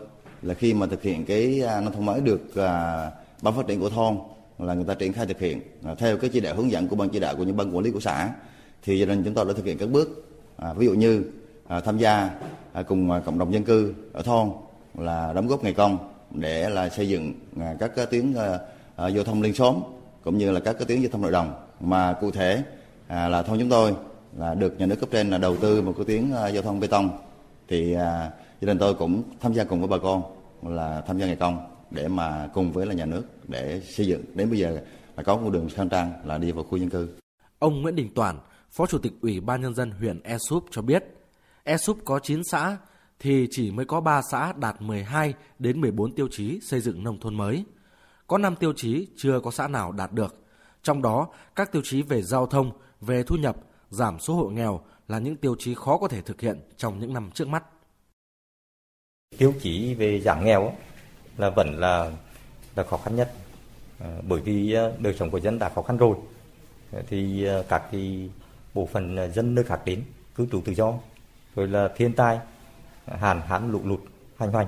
là khi mà thực hiện cái à, nông thôn mới được à, ban phát triển của thôn là người ta triển khai thực hiện à, theo cái chỉ đạo hướng dẫn của ban chỉ đạo của những ban quản lý của xã thì gia đình chúng tôi đã thực hiện các bước. À, ví dụ như à, tham gia à, cùng à, cộng đồng dân cư ở thôn là đóng góp ngày công để là xây dựng à, các cái tuyến à, à, giao thông liên xóm cũng như là các cái tuyến giao thông nội đồng. Mà cụ thể à, là thôn chúng tôi là được nhà nước cấp trên là đầu tư một cái tuyến à, giao thông bê tông. Thì à, gia đình tôi cũng tham gia cùng với bà con là tham gia ngày công để mà cùng với là nhà nước để xây dựng. Đến bây giờ là có một đường khang trang là đi vào khu dân cư. Ông Nguyễn Đình Toàn, Phó Chủ tịch Ủy ban Nhân dân huyện E Súp cho biết, E Súp có 9 xã thì chỉ mới có 3 xã đạt 12 đến 14 tiêu chí xây dựng nông thôn mới. Có 5 tiêu chí chưa có xã nào đạt được. Trong đó, các tiêu chí về giao thông, về thu nhập, giảm số hộ nghèo là những tiêu chí khó có thể thực hiện trong những năm trước mắt. Tiêu chí về giảm nghèo là vẫn là là khó khăn nhất ờ, bởi vì ờ, đời sống của dân đã khó khăn rồi thì ờ, các cái bộ phận à, dân nơi khác đến cư trú tự do rồi là thiên tai hạn hán lụt lụt hoành hoành.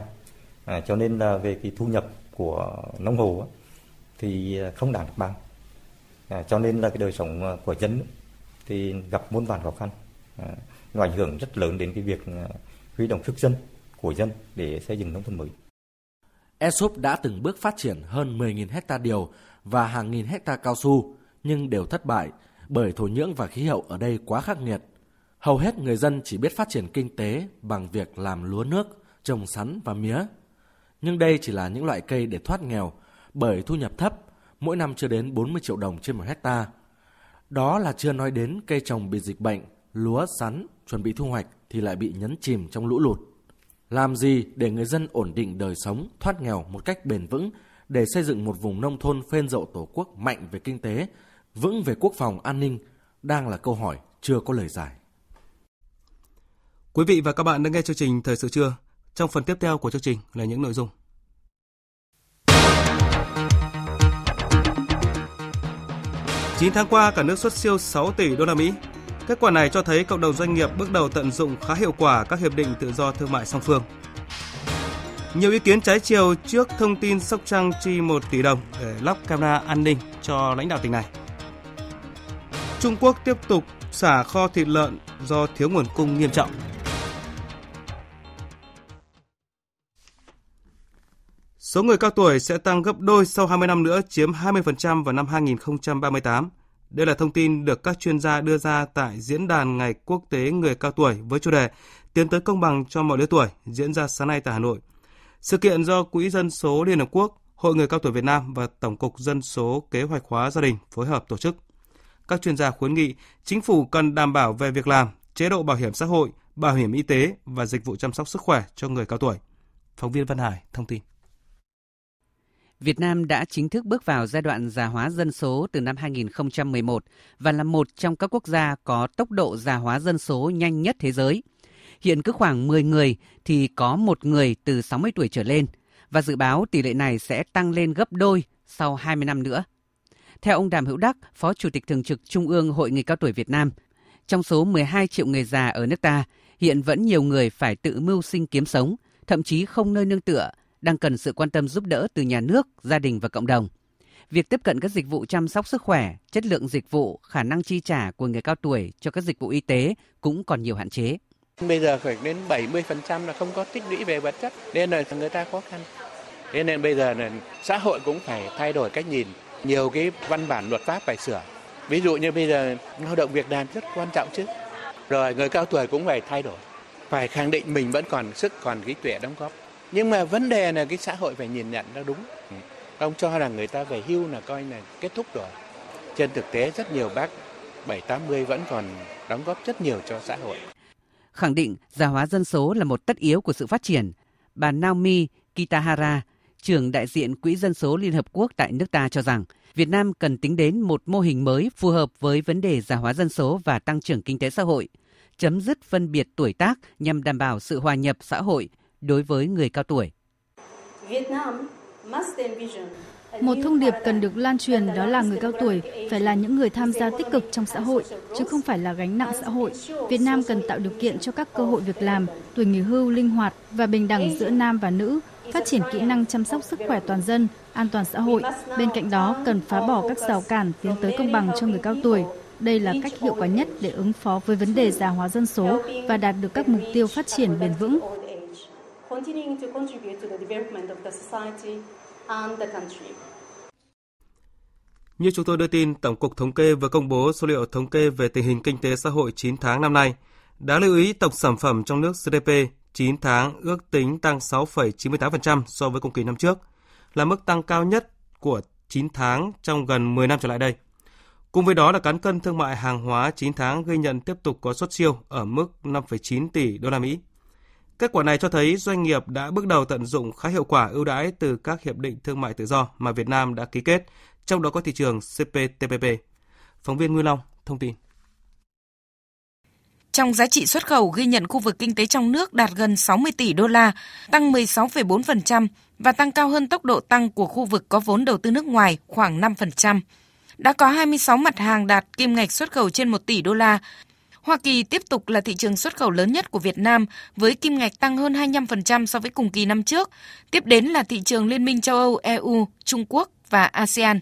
À, cho nên là về cái thu nhập của nông hộ thì à, không đạt được bằng. À, cho nên là cái đời sống à, của dân thì gặp muôn vàn khó khăn. À, nó ảnh hưởng rất lớn đến cái việc huy động sức dân của dân để xây dựng nông thôn mới. Esup đã từng bước phát triển hơn 10.000 hecta điều và hàng nghìn hecta cao su, nhưng đều thất bại bởi thổ nhưỡng và khí hậu ở đây quá khắc nghiệt. Hầu hết người dân chỉ biết phát triển kinh tế bằng việc làm lúa nước, trồng sắn và mía. Nhưng đây chỉ là những loại cây để thoát nghèo, bởi thu nhập thấp, mỗi năm chưa đến 40 triệu đồng trên một hecta. Đó là chưa nói đến cây trồng bị dịch bệnh, lúa, sắn, chuẩn bị thu hoạch thì lại bị nhấn chìm trong lũ lụt. Làm gì để người dân ổn định đời sống, thoát nghèo một cách bền vững để xây dựng một vùng nông thôn phên dậu tổ quốc mạnh về kinh tế, vững về quốc phòng an ninh đang là câu hỏi chưa có lời giải. Quý vị và các bạn đang nghe chương trình Thời sự trưa. Trong phần tiếp theo của chương trình là những nội dung. Chín tháng qua, cả nước xuất siêu 6 tỷ đô la Mỹ. Kết quả này cho thấy cộng đồng doanh nghiệp bước đầu tận dụng khá hiệu quả các hiệp định tự do thương mại song phương. Nhiều ý kiến trái chiều trước thông tin Sóc Trăng chi 1 tỷ đồng để lắp camera an ninh cho lãnh đạo tỉnh này. Trung Quốc tiếp tục xả kho thịt lợn do thiếu nguồn cung nghiêm trọng. Số người cao tuổi sẽ tăng gấp đôi sau 20 năm nữa, chiếm 20% vào năm 2038. Đây là thông tin được các chuyên gia đưa ra tại Diễn đàn Ngày Quốc tế Người Cao Tuổi với chủ đề Tiến tới công bằng cho mọi lứa tuổi diễn ra sáng nay tại Hà Nội. Sự kiện do Quỹ Dân số Liên Hợp Quốc, Hội Người Cao Tuổi Việt Nam và Tổng cục Dân số Kế hoạch hóa gia đình phối hợp tổ chức. Các chuyên gia khuyến nghị chính phủ cần đảm bảo về việc làm, chế độ bảo hiểm xã hội, bảo hiểm y tế và dịch vụ chăm sóc sức khỏe cho người cao tuổi. Phóng viên Văn Hải thông tin. Việt Nam đã chính thức bước vào giai đoạn già hóa dân số từ năm 2011 và là một trong các quốc gia có tốc độ già hóa dân số nhanh nhất thế giới. Hiện cứ khoảng 10 người thì có một người từ 60 tuổi trở lên và dự báo tỷ lệ này sẽ tăng lên gấp đôi sau 20 năm nữa. Theo ông Đàm Hữu Đắc, Phó Chủ tịch Thường trực Trung ương Hội Người Cao Tuổi Việt Nam, trong số 12 triệu người già ở nước ta, hiện vẫn nhiều người phải tự mưu sinh kiếm sống, thậm chí không nơi nương tựa, đang cần sự quan tâm giúp đỡ từ nhà nước, gia đình và cộng đồng. việc tiếp cận các dịch vụ chăm sóc sức khỏe, chất lượng dịch vụ, khả năng chi trả của người cao tuổi cho các dịch vụ y tế cũng còn nhiều hạn chế. Bây giờ phải đến 70% là không có tích lũy về vật chất, nên là người ta khó khăn. Thế nên bây giờ là xã hội cũng phải thay đổi cách nhìn, nhiều cái văn bản luật pháp phải sửa. Ví dụ như bây giờ lao động việc làm rất quan trọng chứ. Rồi người cao tuổi cũng phải thay đổi, phải khẳng định mình vẫn còn sức, còn trí tuệ đóng góp. Nhưng mà vấn đề là cái xã hội phải nhìn nhận nó đúng. Ông cho là người ta về hưu là coi là kết thúc rồi. Trên thực tế rất nhiều bác 7-80 vẫn còn đóng góp rất nhiều cho xã hội. Khẳng định già hóa dân số là một tất yếu của sự phát triển, bà Naomi Kitahara, trưởng đại diện Quỹ Dân số Liên Hợp Quốc tại nước ta cho rằng Việt Nam cần tính đến một mô hình mới phù hợp với vấn đề già hóa dân số và tăng trưởng kinh tế xã hội, chấm dứt phân biệt tuổi tác nhằm đảm bảo sự hòa nhập xã hội đối với người cao tuổi. Việt Nam một thông điệp cần được lan truyền đó là người cao tuổi phải là những người tham gia tích cực trong xã hội, chứ không phải là gánh nặng xã hội. Việt Nam cần tạo điều kiện cho các cơ hội việc làm, tuổi nghỉ hưu linh hoạt và bình đẳng giữa nam và nữ, phát triển kỹ năng chăm sóc sức khỏe toàn dân, an toàn xã hội. Bên cạnh đó, cần phá bỏ các rào cản tiến tới công bằng cho người cao tuổi. Đây là cách hiệu quả nhất để ứng phó với vấn đề già hóa dân số và đạt được các mục tiêu phát triển bền vững. Như chúng tôi đưa tin, Tổng cục Thống kê vừa công bố số liệu thống kê về tình hình kinh tế xã hội 9 tháng năm nay. Đáng lưu ý, tổng sản phẩm trong nước GDP 9 tháng ước tính tăng 6,98% so với cùng kỳ năm trước, là mức tăng cao nhất của 9 tháng trong gần 10 năm trở lại đây. Cùng với đó là cán cân thương mại hàng hóa 9 tháng ghi nhận tiếp tục có xuất siêu ở mức 5,9 tỷ đô la Mỹ. Kết quả này cho thấy doanh nghiệp đã bước đầu tận dụng khá hiệu quả ưu đãi từ các hiệp định thương mại tự do mà Việt Nam đã ký kết, trong đó có thị trường CPTPP. Phóng viên Nguyên Long thông tin. Trong giá trị xuất khẩu ghi nhận khu vực kinh tế trong nước đạt gần 60 tỷ đô la, tăng 16,4% và tăng cao hơn tốc độ tăng của khu vực có vốn đầu tư nước ngoài khoảng 5%. Đã có 26 mặt hàng đạt kim ngạch xuất khẩu trên 1 tỷ đô la, Hoa Kỳ tiếp tục là thị trường xuất khẩu lớn nhất của Việt Nam với kim ngạch tăng hơn 25% so với cùng kỳ năm trước. Tiếp đến là thị trường Liên minh châu Âu, EU, Trung Quốc và ASEAN.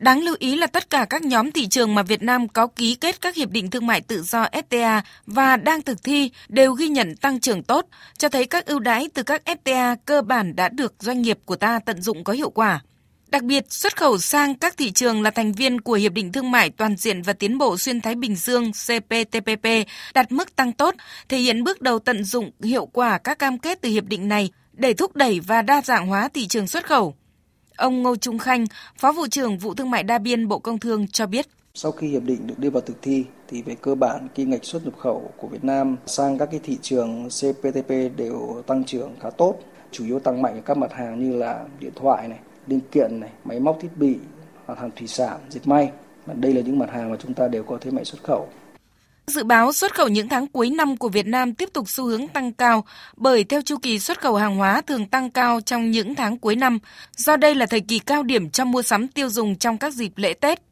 Đáng lưu ý là tất cả các nhóm thị trường mà Việt Nam có ký kết các hiệp định thương mại tự do FTA và đang thực thi đều ghi nhận tăng trưởng tốt, cho thấy các ưu đãi từ các FTA cơ bản đã được doanh nghiệp của ta tận dụng có hiệu quả. Đặc biệt, xuất khẩu sang các thị trường là thành viên của Hiệp định Thương mại Toàn diện và Tiến bộ Xuyên Thái Bình Dương CPTPP đạt mức tăng tốt, thể hiện bước đầu tận dụng hiệu quả các cam kết từ hiệp định này để thúc đẩy và đa dạng hóa thị trường xuất khẩu. Ông Ngô Trung Khanh, Phó vụ trưởng vụ Thương mại đa biên Bộ Công Thương cho biết. Sau khi hiệp định được đưa vào thực thi thì về cơ bản kim ngạch xuất nhập khẩu của Việt Nam sang các cái thị trường CPTP đều tăng trưởng khá tốt, chủ yếu tăng mạnh ở các mặt hàng như là điện thoại này, linh kiện này, máy móc thiết bị, mặt hàng thủy sản, dệt may. Đây là những mặt hàng mà chúng ta đều có thế mạnh xuất khẩu. Dự báo xuất khẩu những tháng cuối năm của Việt Nam tiếp tục xu hướng tăng cao bởi theo chu kỳ xuất khẩu hàng hóa thường tăng cao trong những tháng cuối năm, do đây là thời kỳ cao điểm cho mua sắm tiêu dùng trong các dịp lễ Tết.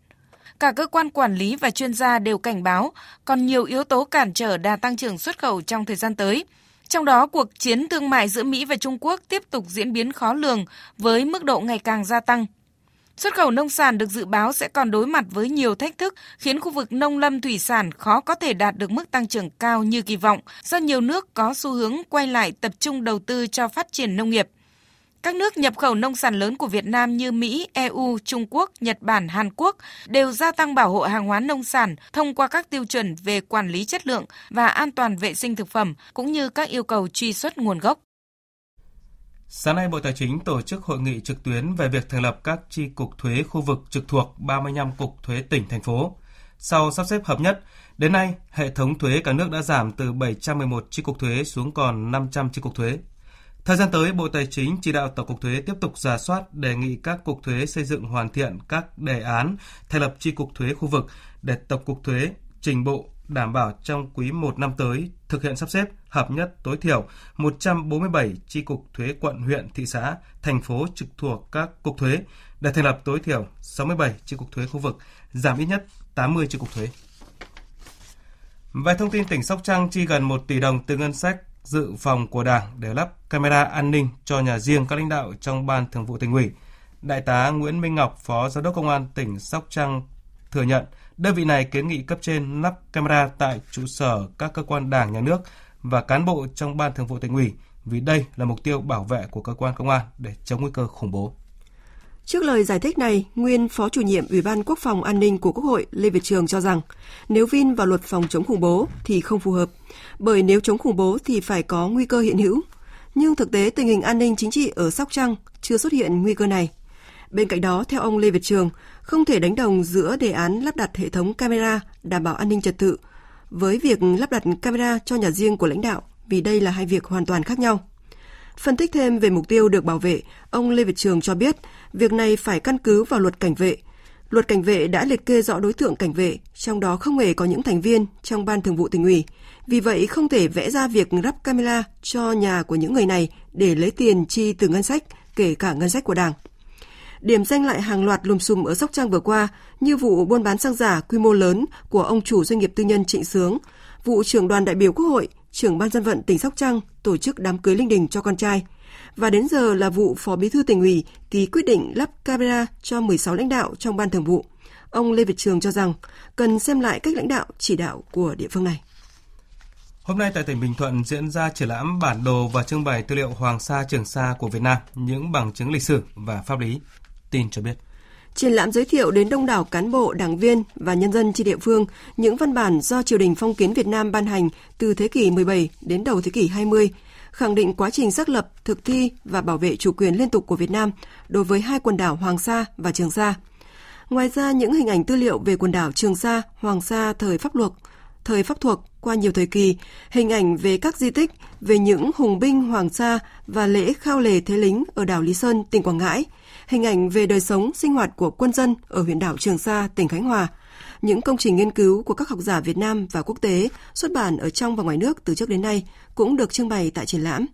Cả cơ quan quản lý và chuyên gia đều cảnh báo còn nhiều yếu tố cản trở đà tăng trưởng xuất khẩu trong thời gian tới – trong đó, cuộc chiến thương mại giữa Mỹ và Trung Quốc tiếp tục diễn biến khó lường với mức độ ngày càng gia tăng. Xuất khẩu nông sản được dự báo sẽ còn đối mặt với nhiều thách thức, khiến khu vực nông lâm thủy sản khó có thể đạt được mức tăng trưởng cao như kỳ vọng, do nhiều nước có xu hướng quay lại tập trung đầu tư cho phát triển nông nghiệp. Các nước nhập khẩu nông sản lớn của Việt Nam như Mỹ, EU, Trung Quốc, Nhật Bản, Hàn Quốc đều gia tăng bảo hộ hàng hóa nông sản thông qua các tiêu chuẩn về quản lý chất lượng và an toàn vệ sinh thực phẩm cũng như các yêu cầu truy xuất nguồn gốc. Sáng nay, Bộ Tài chính tổ chức hội nghị trực tuyến về việc thành lập các chi cục thuế khu vực trực thuộc 35 cục thuế tỉnh, thành phố. Sau sắp xếp hợp nhất, đến nay, hệ thống thuế cả nước đã giảm từ 711 chi cục thuế xuống còn 500 chi cục thuế. Thời gian tới, Bộ Tài chính chỉ đạo Tổng cục Thuế tiếp tục giả soát đề nghị các cục thuế xây dựng hoàn thiện các đề án thành lập chi cục thuế khu vực để Tổng cục Thuế trình bộ đảm bảo trong quý 1 năm tới thực hiện sắp xếp hợp nhất tối thiểu 147 chi cục thuế quận, huyện, thị xã, thành phố trực thuộc các cục thuế để thành lập tối thiểu 67 chi cục thuế khu vực, giảm ít nhất 80 chi cục thuế. Về thông tin tỉnh Sóc Trăng chi gần 1 tỷ đồng từ ngân sách dự phòng của Đảng để lắp camera an ninh cho nhà riêng các lãnh đạo trong ban thường vụ tỉnh ủy. Đại tá Nguyễn Minh Ngọc, Phó Giám đốc Công an tỉnh Sóc Trăng thừa nhận đơn vị này kiến nghị cấp trên lắp camera tại trụ sở các cơ quan đảng nhà nước và cán bộ trong ban thường vụ tỉnh ủy vì đây là mục tiêu bảo vệ của cơ quan công an để chống nguy cơ khủng bố. Trước lời giải thích này, nguyên Phó chủ nhiệm Ủy ban Quốc phòng An ninh của Quốc hội Lê Việt Trường cho rằng nếu Vin vào luật phòng chống khủng bố thì không phù hợp, bởi nếu chống khủng bố thì phải có nguy cơ hiện hữu. Nhưng thực tế tình hình an ninh chính trị ở Sóc Trăng chưa xuất hiện nguy cơ này. Bên cạnh đó, theo ông Lê Việt Trường, không thể đánh đồng giữa đề án lắp đặt hệ thống camera đảm bảo an ninh trật tự với việc lắp đặt camera cho nhà riêng của lãnh đạo vì đây là hai việc hoàn toàn khác nhau. Phân tích thêm về mục tiêu được bảo vệ, ông Lê Việt Trường cho biết việc này phải căn cứ vào luật cảnh vệ. Luật cảnh vệ đã liệt kê rõ đối tượng cảnh vệ, trong đó không hề có những thành viên trong ban thường vụ tỉnh ủy. Vì vậy không thể vẽ ra việc lắp camera cho nhà của những người này để lấy tiền chi từ ngân sách, kể cả ngân sách của Đảng. Điểm danh lại hàng loạt lùm xùm ở Sóc Trăng vừa qua, như vụ buôn bán xăng giả quy mô lớn của ông chủ doanh nghiệp tư nhân Trịnh Sướng, vụ trưởng đoàn đại biểu Quốc hội trưởng ban dân vận tỉnh Sóc Trăng tổ chức đám cưới linh đình cho con trai. Và đến giờ là vụ Phó Bí thư tỉnh ủy ký quyết định lắp camera cho 16 lãnh đạo trong ban thường vụ. Ông Lê Việt Trường cho rằng cần xem lại cách lãnh đạo chỉ đạo của địa phương này. Hôm nay tại tỉnh Bình Thuận diễn ra triển lãm bản đồ và trưng bày tư liệu Hoàng Sa Trường Sa của Việt Nam, những bằng chứng lịch sử và pháp lý. Tin cho biết. Triển lãm giới thiệu đến đông đảo cán bộ, đảng viên và nhân dân trên địa phương những văn bản do triều đình phong kiến Việt Nam ban hành từ thế kỷ 17 đến đầu thế kỷ 20, khẳng định quá trình xác lập, thực thi và bảo vệ chủ quyền liên tục của Việt Nam đối với hai quần đảo Hoàng Sa và Trường Sa. Ngoài ra, những hình ảnh tư liệu về quần đảo Trường Sa, Hoàng Sa thời Pháp luật, thời Pháp thuộc qua nhiều thời kỳ, hình ảnh về các di tích, về những hùng binh Hoàng Sa và lễ khao lề thế lính ở đảo Lý Sơn, tỉnh Quảng Ngãi – hình ảnh về đời sống, sinh hoạt của quân dân ở huyện đảo Trường Sa, tỉnh Khánh Hòa, những công trình nghiên cứu của các học giả Việt Nam và quốc tế xuất bản ở trong và ngoài nước từ trước đến nay cũng được trưng bày tại triển lãm.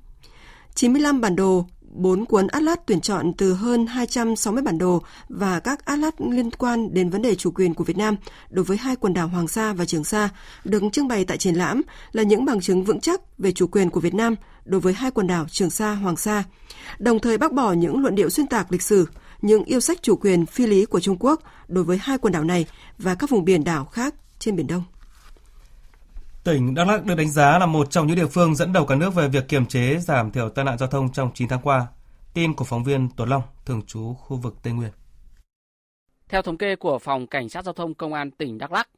95 bản đồ, 4 cuốn atlas tuyển chọn từ hơn 260 bản đồ và các atlas liên quan đến vấn đề chủ quyền của Việt Nam đối với hai quần đảo Hoàng Sa và Trường Sa được trưng bày tại triển lãm là những bằng chứng vững chắc về chủ quyền của Việt Nam đối với hai quần đảo Trường Sa, Hoàng Sa, đồng thời bác bỏ những luận điệu xuyên tạc lịch sử, những yêu sách chủ quyền phi lý của Trung Quốc đối với hai quần đảo này và các vùng biển đảo khác trên Biển Đông. Tỉnh Đắk Lắk được đánh giá là một trong những địa phương dẫn đầu cả nước về việc kiềm chế giảm thiểu tai nạn giao thông trong 9 tháng qua. Tin của phóng viên Tuấn Long, thường trú khu vực Tây Nguyên. Theo thống kê của Phòng Cảnh sát Giao thông Công an tỉnh Đắk Lắk,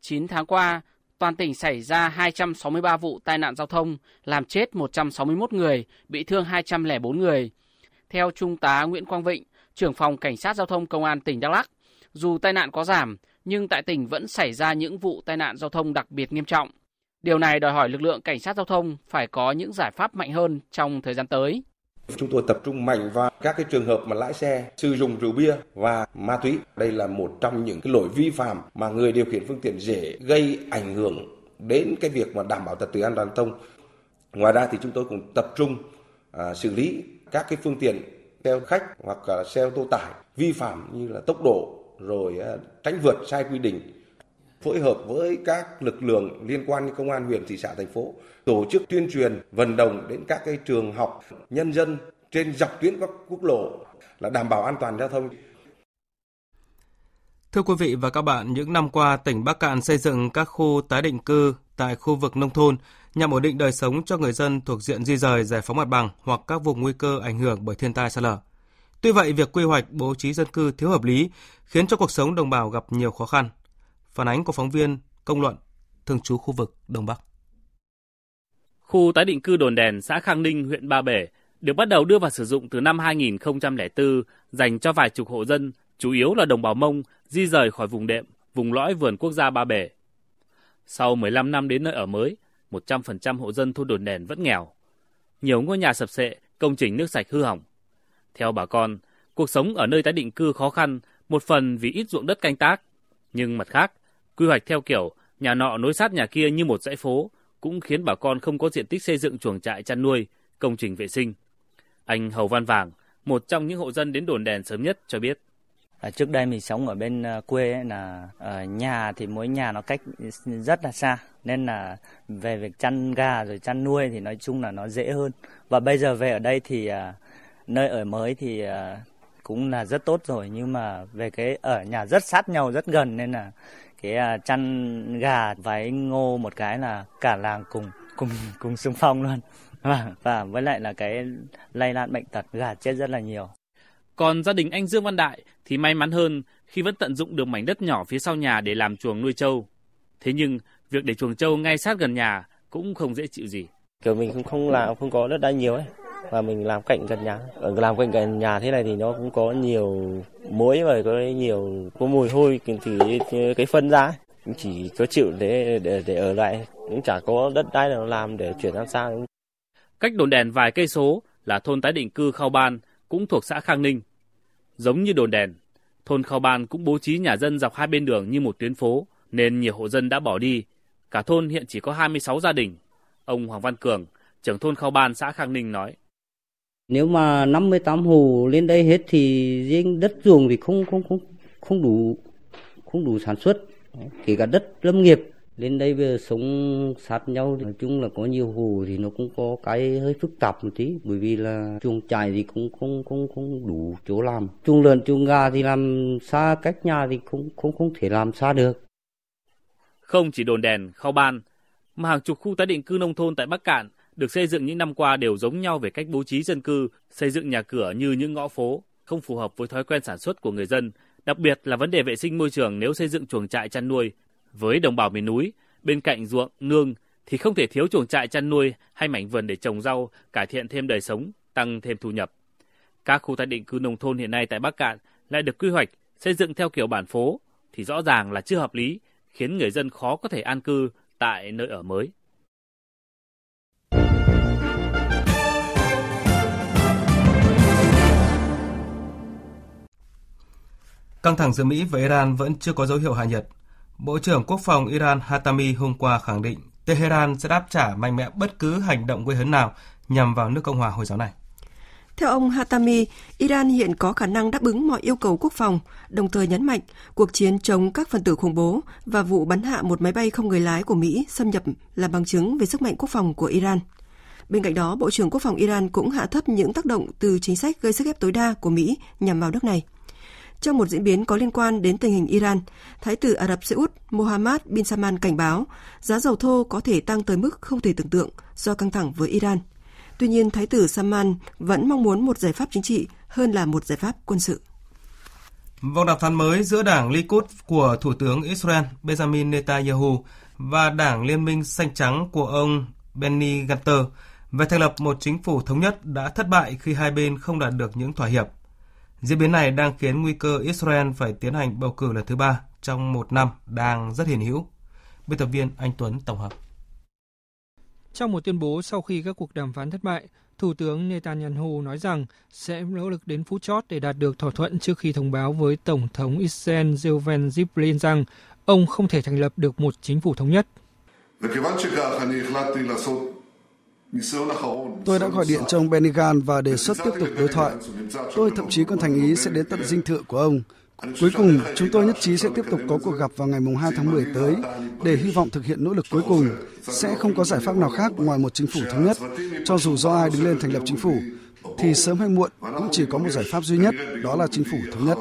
9 tháng qua, toàn tỉnh xảy ra 263 vụ tai nạn giao thông, làm chết 161 người, bị thương 204 người. Theo Trung tá Nguyễn Quang Vịnh, trưởng phòng Cảnh sát Giao thông Công an tỉnh Đắk Lắk, dù tai nạn có giảm, nhưng tại tỉnh vẫn xảy ra những vụ tai nạn giao thông đặc biệt nghiêm trọng. Điều này đòi hỏi lực lượng cảnh sát giao thông phải có những giải pháp mạnh hơn trong thời gian tới. Chúng tôi tập trung mạnh vào các cái trường hợp mà lái xe sử dụng rượu bia và ma túy. Đây là một trong những cái lỗi vi phạm mà người điều khiển phương tiện dễ gây ảnh hưởng đến cái việc mà đảm bảo trật tự an toàn giao thông. Ngoài ra thì chúng tôi cũng tập trung à, xử lý các cái phương tiện xe khách hoặc là xe ô tô tải vi phạm như là tốc độ rồi à, tránh vượt sai quy định phối hợp với các lực lượng liên quan như công an huyện, thị xã, thành phố tổ chức tuyên truyền vận động đến các cái trường học, nhân dân trên dọc tuyến các quốc lộ là đảm bảo an toàn giao thông. Thưa quý vị và các bạn, những năm qua, tỉnh Bắc Cạn xây dựng các khu tái định cư tại khu vực nông thôn nhằm ổn định đời sống cho người dân thuộc diện di rời giải phóng mặt bằng hoặc các vùng nguy cơ ảnh hưởng bởi thiên tai sạt lở. Tuy vậy, việc quy hoạch bố trí dân cư thiếu hợp lý khiến cho cuộc sống đồng bào gặp nhiều khó khăn. Phản ánh của phóng viên Công luận, thường trú khu vực Đông Bắc. Khu tái định cư Đồn Đèn, xã Khang Ninh, huyện Ba Bể được bắt đầu đưa vào sử dụng từ năm 2004 dành cho vài chục hộ dân, chủ yếu là đồng bào Mông, di rời khỏi vùng đệm, vùng lõi vườn quốc gia Ba Bể. Sau 15 năm đến nơi ở mới, 100% hộ dân thôn Đồn Đèn vẫn nghèo. Nhiều ngôi nhà sập sệ, công trình nước sạch hư hỏng. Theo bà con, cuộc sống ở nơi tái định cư khó khăn, một phần vì ít ruộng đất canh tác, nhưng mặt khác, quy hoạch theo kiểu nhà nọ nối sát nhà kia như một dãy phố cũng khiến bà con không có diện tích xây dựng chuồng trại chăn nuôi, công trình vệ sinh. Anh Hầu Văn Vàng, một trong những hộ dân đến đồn đèn sớm nhất cho biết. À, trước đây mình sống ở bên à, quê ấy là ở nhà thì mỗi nhà nó cách rất là xa nên là về việc chăn gà rồi chăn nuôi thì nói chung là nó dễ hơn và bây giờ về ở đây thì à, nơi ở mới thì à, cũng là rất tốt rồi nhưng mà về cái ở nhà rất sát nhau rất gần nên là cái à, chăn gà váy ngô một cái là cả làng cùng cùng cùng xung phong luôn và, và với lại là cái lây lan bệnh tật gà chết rất là nhiều. Còn gia đình anh Dương Văn Đại thì may mắn hơn khi vẫn tận dụng được mảnh đất nhỏ phía sau nhà để làm chuồng nuôi trâu. Thế nhưng việc để chuồng trâu ngay sát gần nhà cũng không dễ chịu gì. Kiểu mình cũng không làm không có đất đai nhiều ấy và mình làm cạnh gần nhà. Ở làm cạnh gần nhà thế này thì nó cũng có nhiều muối và có nhiều có mùi hôi thì cái phân ra ấy. chỉ có chịu để để để ở lại cũng chả có đất đai nào làm để chuyển sang sang. Cách đồn đèn vài cây số là thôn tái định cư Khao Ban cũng thuộc xã Khang Ninh. Giống như đồn đèn, thôn Khao Ban cũng bố trí nhà dân dọc hai bên đường như một tuyến phố nên nhiều hộ dân đã bỏ đi. Cả thôn hiện chỉ có 26 gia đình. Ông Hoàng Văn Cường, trưởng thôn Khao Ban xã Khang Ninh nói. Nếu mà 58 hồ lên đây hết thì riêng đất ruộng thì không không không không đủ không đủ sản xuất. Kể cả đất lâm nghiệp. Lên đây về sống sát nhau, nói chung là có nhiều hồ thì nó cũng có cái hơi phức tạp một tí. Bởi vì là chuồng trại thì cũng không không không đủ chỗ làm. Chuồng lợn, chuồng gà thì làm xa cách nhà thì cũng không không thể làm xa được. Không chỉ đồn đèn khao ban, mà hàng chục khu tái định cư nông thôn tại Bắc Cạn được xây dựng những năm qua đều giống nhau về cách bố trí dân cư, xây dựng nhà cửa như những ngõ phố, không phù hợp với thói quen sản xuất của người dân, đặc biệt là vấn đề vệ sinh môi trường nếu xây dựng chuồng trại chăn nuôi với đồng bào miền núi, bên cạnh ruộng, nương thì không thể thiếu chuồng trại chăn nuôi hay mảnh vườn để trồng rau, cải thiện thêm đời sống, tăng thêm thu nhập. Các khu tái định cư nông thôn hiện nay tại Bắc Cạn lại được quy hoạch xây dựng theo kiểu bản phố thì rõ ràng là chưa hợp lý, khiến người dân khó có thể an cư tại nơi ở mới. Căng thẳng giữa Mỹ và Iran vẫn chưa có dấu hiệu hạ nhiệt Bộ trưởng Quốc phòng Iran Hatami hôm qua khẳng định Tehran sẽ đáp trả mạnh mẽ bất cứ hành động gây hấn nào nhằm vào nước Cộng hòa Hồi giáo này. Theo ông Hatami, Iran hiện có khả năng đáp ứng mọi yêu cầu quốc phòng, đồng thời nhấn mạnh cuộc chiến chống các phần tử khủng bố và vụ bắn hạ một máy bay không người lái của Mỹ xâm nhập là bằng chứng về sức mạnh quốc phòng của Iran. Bên cạnh đó, Bộ trưởng Quốc phòng Iran cũng hạ thấp những tác động từ chính sách gây sức ép tối đa của Mỹ nhằm vào nước này. Trong một diễn biến có liên quan đến tình hình Iran, Thái tử Ả Rập Xê Út Mohammed bin Salman cảnh báo giá dầu thô có thể tăng tới mức không thể tưởng tượng do căng thẳng với Iran. Tuy nhiên, Thái tử Salman vẫn mong muốn một giải pháp chính trị hơn là một giải pháp quân sự. Vòng đàm phán mới giữa đảng Likud của Thủ tướng Israel Benjamin Netanyahu và đảng Liên minh xanh trắng của ông Benny Gantz về thành lập một chính phủ thống nhất đã thất bại khi hai bên không đạt được những thỏa hiệp. Diễn biến này đang khiến nguy cơ Israel phải tiến hành bầu cử lần thứ ba trong một năm đang rất hiển hữu. Biên tập viên Anh Tuấn tổng hợp. Trong một tuyên bố sau khi các cuộc đàm phán thất bại, Thủ tướng Netanyahu nói rằng sẽ nỗ lực đến phút chót để đạt được thỏa thuận trước khi thông báo với Tổng thống Israel Reuven Rivlin rằng ông không thể thành lập được một chính phủ thống nhất. Tôi đã gọi điện cho ông Benny Gantz và đề xuất tiếp tục đối thoại. Tôi thậm chí còn thành ý sẽ đến tận dinh thự của ông. Cuối cùng, chúng tôi nhất trí sẽ tiếp tục có cuộc gặp vào ngày 2 tháng 10 tới để hy vọng thực hiện nỗ lực cuối cùng. Sẽ không có giải pháp nào khác ngoài một chính phủ thống nhất. Cho dù do ai đứng lên thành lập chính phủ, thì sớm hay muộn cũng chỉ có một giải pháp duy nhất, đó là chính phủ thống nhất.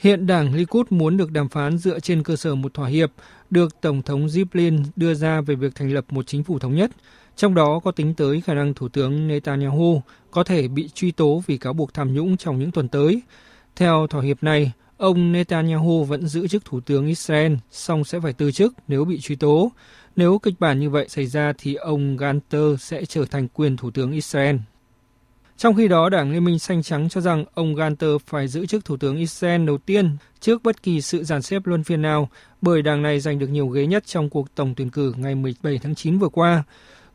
Hiện đảng Likud muốn được đàm phán dựa trên cơ sở một thỏa hiệp được Tổng thống Rivlin đưa ra về việc thành lập một chính phủ thống nhất, trong đó có tính tới khả năng Thủ tướng Netanyahu có thể bị truy tố vì cáo buộc tham nhũng trong những tuần tới. Theo thỏa hiệp này, ông Netanyahu vẫn giữ chức Thủ tướng Israel, song sẽ phải từ chức nếu bị truy tố. Nếu kịch bản như vậy xảy ra thì ông Gantz sẽ trở thành quyền Thủ tướng Israel. Trong khi đó, Đảng Liên minh Xanh Trắng cho rằng ông Ganter phải giữ chức Thủ tướng Israel đầu tiên trước bất kỳ sự giàn xếp luân phiên nào, bởi đảng này giành được nhiều ghế nhất trong cuộc tổng tuyển cử ngày 17 tháng 9 vừa qua.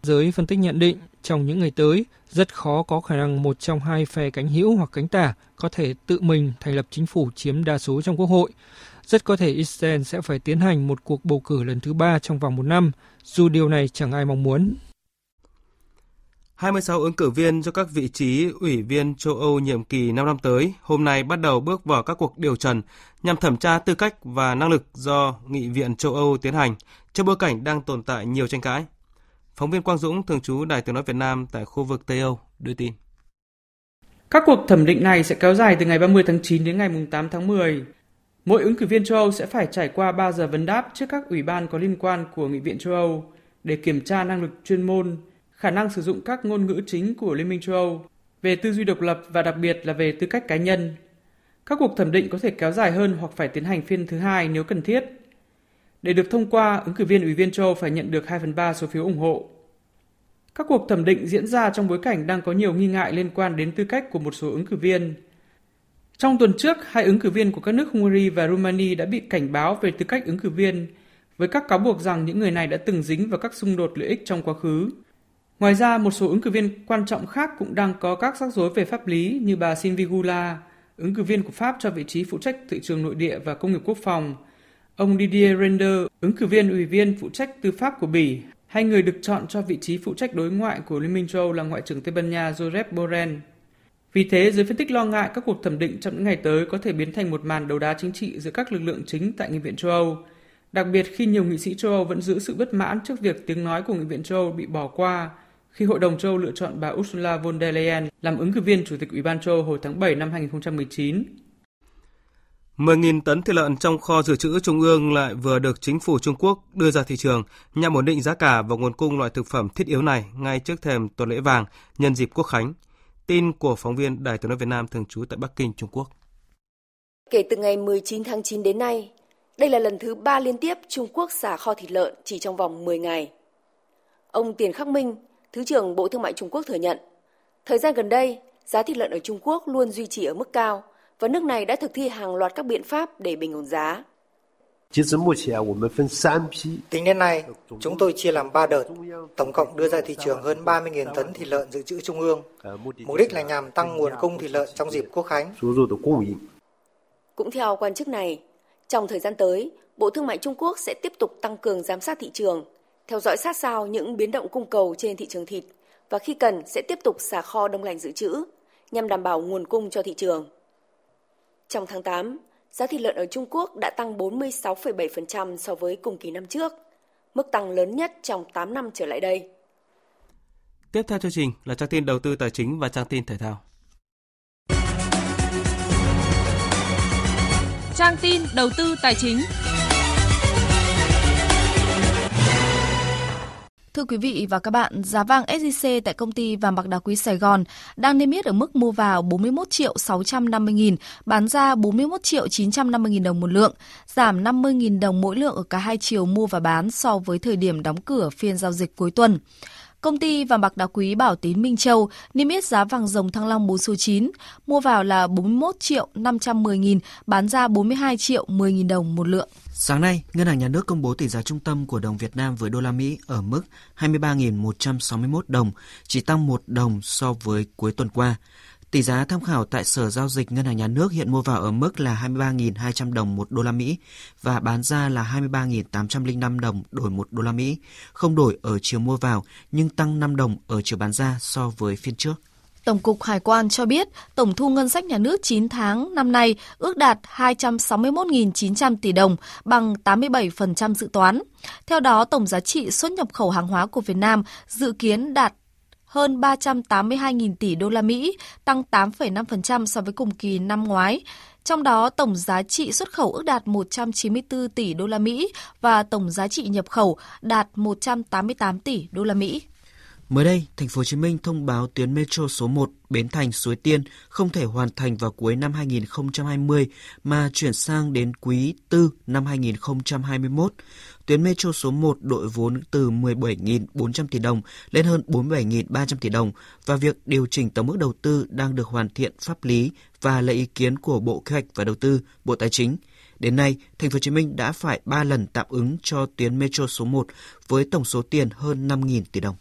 Giới phân tích nhận định, trong những ngày tới, rất khó có khả năng một trong hai phe cánh hữu hoặc cánh tả có thể tự mình thành lập chính phủ chiếm đa số trong quốc hội. Rất có thể Israel sẽ phải tiến hành một cuộc bầu cử lần thứ ba trong vòng một năm, dù điều này chẳng ai mong muốn. 26 ứng cử viên cho các vị trí ủy viên châu Âu nhiệm kỳ 5 năm tới hôm nay bắt đầu bước vào các cuộc điều trần nhằm thẩm tra tư cách và năng lực do Nghị viện châu Âu tiến hành trong bối cảnh đang tồn tại nhiều tranh cãi. Phóng viên Quang Dũng, thường trú Đài Tiếng Nói Việt Nam tại khu vực Tây Âu, đưa tin. Các cuộc thẩm định này sẽ kéo dài từ ngày 30 tháng 9 đến ngày 8 tháng 10. Mỗi ứng cử viên châu Âu sẽ phải trải qua 3 giờ vấn đáp trước các ủy ban có liên quan của Nghị viện châu Âu để kiểm tra năng lực chuyên môn, khả năng sử dụng các ngôn ngữ chính của Liên minh châu Âu, về tư duy độc lập và đặc biệt là về tư cách cá nhân. Các cuộc thẩm định có thể kéo dài hơn hoặc phải tiến hành phiên thứ hai nếu cần thiết. Để được thông qua, ứng cử viên Ủy viên châu Âu phải nhận được 2 phần 3 số phiếu ủng hộ. Các cuộc thẩm định diễn ra trong bối cảnh đang có nhiều nghi ngại liên quan đến tư cách của một số ứng cử viên. Trong tuần trước, hai ứng cử viên của các nước Hungary và Romania đã bị cảnh báo về tư cách ứng cử viên, với các cáo buộc rằng những người này đã từng dính vào các xung đột lợi ích trong quá khứ. Ngoài ra, một số ứng cử viên quan trọng khác cũng đang có các rắc rối về pháp lý như bà Sylvie Goulart, ứng cử viên của Pháp cho vị trí phụ trách thị trường nội địa và công nghiệp quốc phòng, ông Didier Render, ứng cử viên ủy viên phụ trách tư pháp của Bỉ, hai người được chọn cho vị trí phụ trách đối ngoại của Liên minh châu Âu là Ngoại trưởng Tây Ban Nha Josep Borrell. Vì thế, giới phân tích lo ngại các cuộc thẩm định trong những ngày tới có thể biến thành một màn đấu đá chính trị giữa các lực lượng chính tại Nghị viện châu Âu, đặc biệt khi nhiều nghị sĩ châu Âu vẫn giữ sự bất mãn trước việc tiếng nói của Nghị viện châu Âu bị bỏ qua khi Hội đồng châu Âu lựa chọn bà Ursula von der Leyen làm ứng cử viên Chủ tịch Ủy ban châu Âu hồi tháng 7 năm 2019. 10.000 tấn thịt lợn trong kho dự trữ trung ương lại vừa được chính phủ Trung Quốc đưa ra thị trường nhằm ổn định giá cả và nguồn cung loại thực phẩm thiết yếu này ngay trước thềm tuần lễ vàng nhân dịp Quốc khánh. Tin của phóng viên Đài Tiếng nói Việt Nam thường trú tại Bắc Kinh, Trung Quốc. Kể từ ngày 19 tháng 9 đến nay, đây là lần thứ ba liên tiếp Trung Quốc xả kho thịt lợn chỉ trong vòng 10 ngày. Ông Tiền Khắc Minh, Thứ trưởng Bộ Thương mại Trung Quốc thừa nhận, thời gian gần đây, giá thịt lợn ở Trung Quốc luôn duy trì ở mức cao và nước này đã thực thi hàng loạt các biện pháp để bình ổn giá. Tính đến nay, chúng tôi chia làm 3 đợt, tổng cộng đưa ra thị trường hơn 30.000 tấn thịt lợn dự trữ trung ương. Mục đích là nhằm tăng nguồn cung thịt lợn trong dịp quốc khánh. Cũng theo quan chức này, trong thời gian tới, Bộ Thương mại Trung Quốc sẽ tiếp tục tăng cường giám sát thị trường, theo dõi sát sao những biến động cung cầu trên thị trường thịt và khi cần sẽ tiếp tục xả kho đông lạnh dự trữ nhằm đảm bảo nguồn cung cho thị trường. Trong tháng 8, giá thịt lợn ở Trung Quốc đã tăng 46,7% so với cùng kỳ năm trước, mức tăng lớn nhất trong 8 năm trở lại đây. Tiếp theo chương trình là trang tin đầu tư tài chính và trang tin thể thao. Trang tin đầu tư tài chính. Thưa quý vị và các bạn, giá vàng SJC tại công ty vàng bạc đá quý Sài Gòn đang niêm yết ở mức mua vào 41 triệu 650 nghìn, bán ra 41 triệu 950 nghìn đồng một lượng, giảm 50 nghìn đồng mỗi lượng ở cả hai chiều mua và bán so với thời điểm đóng cửa phiên giao dịch cuối tuần. Công ty vàng bạc đá quý Bảo Tín Minh Châu niêm yết giá vàng dòng thăng long 4 số 9, mua vào là 41 triệu 510 nghìn, bán ra 42 triệu 10 nghìn đồng một lượng. Sáng nay, Ngân hàng Nhà nước công bố tỷ giá trung tâm của đồng Việt Nam với đô la Mỹ ở mức 23.161 đồng, chỉ tăng 1 đồng so với cuối tuần qua. Tỷ giá tham khảo tại Sở Giao dịch Ngân hàng Nhà nước hiện mua vào ở mức là 23.200 đồng một đô la Mỹ và bán ra là 23.805 đồng đổi một đô la Mỹ, không đổi ở chiều mua vào nhưng tăng 5 đồng ở chiều bán ra so với phiên trước. Tổng cục Hải quan cho biết tổng thu ngân sách nhà nước 9 tháng năm nay ước đạt 261.900 tỷ đồng, bằng 87% dự toán. Theo đó, tổng giá trị xuất nhập khẩu hàng hóa của Việt Nam dự kiến đạt hơn 382.000 tỷ đô la Mỹ, tăng 8,5% so với cùng kỳ năm ngoái. Trong đó, tổng giá trị xuất khẩu ước đạt 194 tỷ đô la Mỹ và tổng giá trị nhập khẩu đạt 188 tỷ đô la Mỹ. Mới đây, thành phố Hồ Chí Minh thông báo tuyến metro số 1 Bến Thành Suối Tiên không thể hoàn thành vào cuối năm 2020 mà chuyển sang đến quý 4 năm 2021. Tuyến metro số 1 đội vốn từ 17.400 tỷ đồng lên hơn 47.300 tỷ đồng và việc điều chỉnh tổng mức đầu tư đang được hoàn thiện pháp lý và lấy ý kiến của Bộ Kế hoạch và Đầu tư, Bộ Tài chính. Đến nay, thành phố Hồ Chí Minh đã phải 3 lần tạm ứng cho tuyến metro số 1 với tổng số tiền hơn 5.000 tỷ đồng.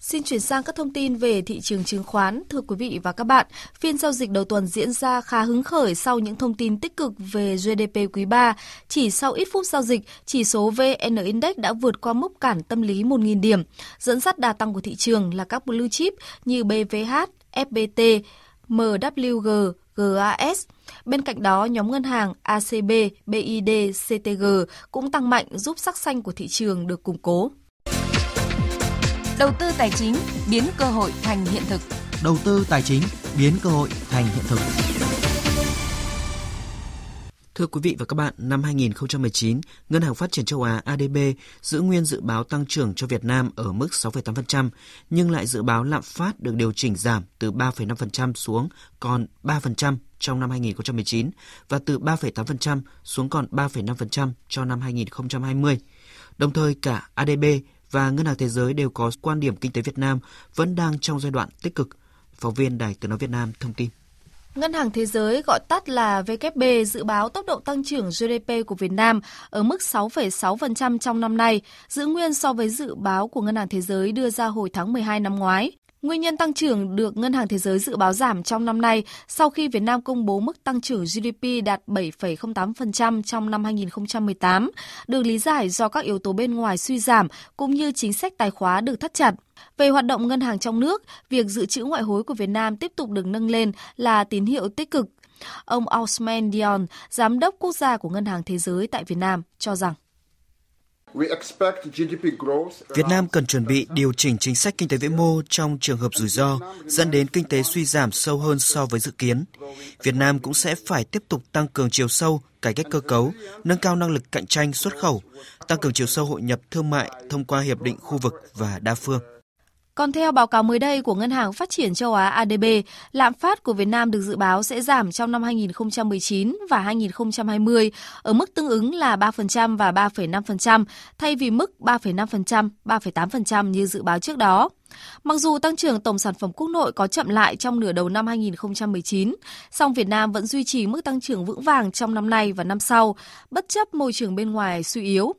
Xin chuyển sang các thông tin về thị trường chứng khoán. Thưa quý vị và các bạn, phiên giao dịch đầu tuần diễn ra khá hứng khởi sau những thông tin tích cực về GDP quý 3. Chỉ sau ít phút giao dịch, chỉ số VN Index đã vượt qua mốc cản tâm lý 1.000 điểm. Dẫn dắt đà tăng của thị trường là các blue chip như BVH, FPT, MWG, GAS. Bên cạnh đó, nhóm ngân hàng ACB, BID, CTG cũng tăng mạnh giúp sắc xanh của thị trường được củng cố. Đầu tư tài chính biến cơ hội thành hiện thực. Đầu tư tài chính biến cơ hội thành hiện thực. Thưa quý vị và các bạn, năm 2019, Ngân hàng Phát triển châu Á ADB giữ nguyên dự báo tăng trưởng cho Việt Nam ở mức 6,8%, nhưng lại dự báo lạm phát được điều chỉnh giảm từ 3,5% xuống còn 3% trong năm 2019 và từ 3,8% xuống còn 3,5% cho năm 2020. Đồng thời cả ADB và Ngân hàng Thế giới đều có quan điểm kinh tế Việt Nam vẫn đang trong giai đoạn tích cực. Phóng viên Đài Tiếng Nói Việt Nam thông tin. Ngân hàng Thế giới gọi tắt là WB dự báo tốc độ tăng trưởng GDP của Việt Nam ở mức 6,6% trong năm nay, giữ nguyên so với dự báo của Ngân hàng Thế giới đưa ra hồi tháng 12 năm ngoái. Nguyên nhân tăng trưởng được Ngân hàng Thế giới dự báo giảm trong năm nay sau khi Việt Nam công bố mức tăng trưởng GDP đạt 7,08% trong năm 2018, được lý giải do các yếu tố bên ngoài suy giảm cũng như chính sách tài khóa được thắt chặt. Về hoạt động ngân hàng trong nước, việc dự trữ ngoại hối của Việt Nam tiếp tục được nâng lên là tín hiệu tích cực. Ông Osman Dion, giám đốc quốc gia của Ngân hàng Thế giới tại Việt Nam, cho rằng Việt Nam cần chuẩn bị điều chỉnh chính sách kinh tế vĩ mô trong trường hợp rủi ro dẫn đến kinh tế suy giảm sâu hơn so với dự kiến. Việt Nam cũng sẽ phải tiếp tục tăng cường chiều sâu, cải cách cơ cấu, nâng cao năng lực cạnh tranh xuất khẩu, tăng cường chiều sâu hội nhập thương mại thông qua hiệp định khu vực và đa phương. Còn theo báo cáo mới đây của Ngân hàng Phát triển châu Á ADB, lạm phát của Việt Nam được dự báo sẽ giảm trong năm 2019 và 2020 ở mức tương ứng là 3% và 3,5% thay vì mức 3,5%, 3,8% như dự báo trước đó. Mặc dù tăng trưởng tổng sản phẩm quốc nội có chậm lại trong nửa đầu năm 2019, song Việt Nam vẫn duy trì mức tăng trưởng vững vàng trong năm nay và năm sau, bất chấp môi trường bên ngoài suy yếu.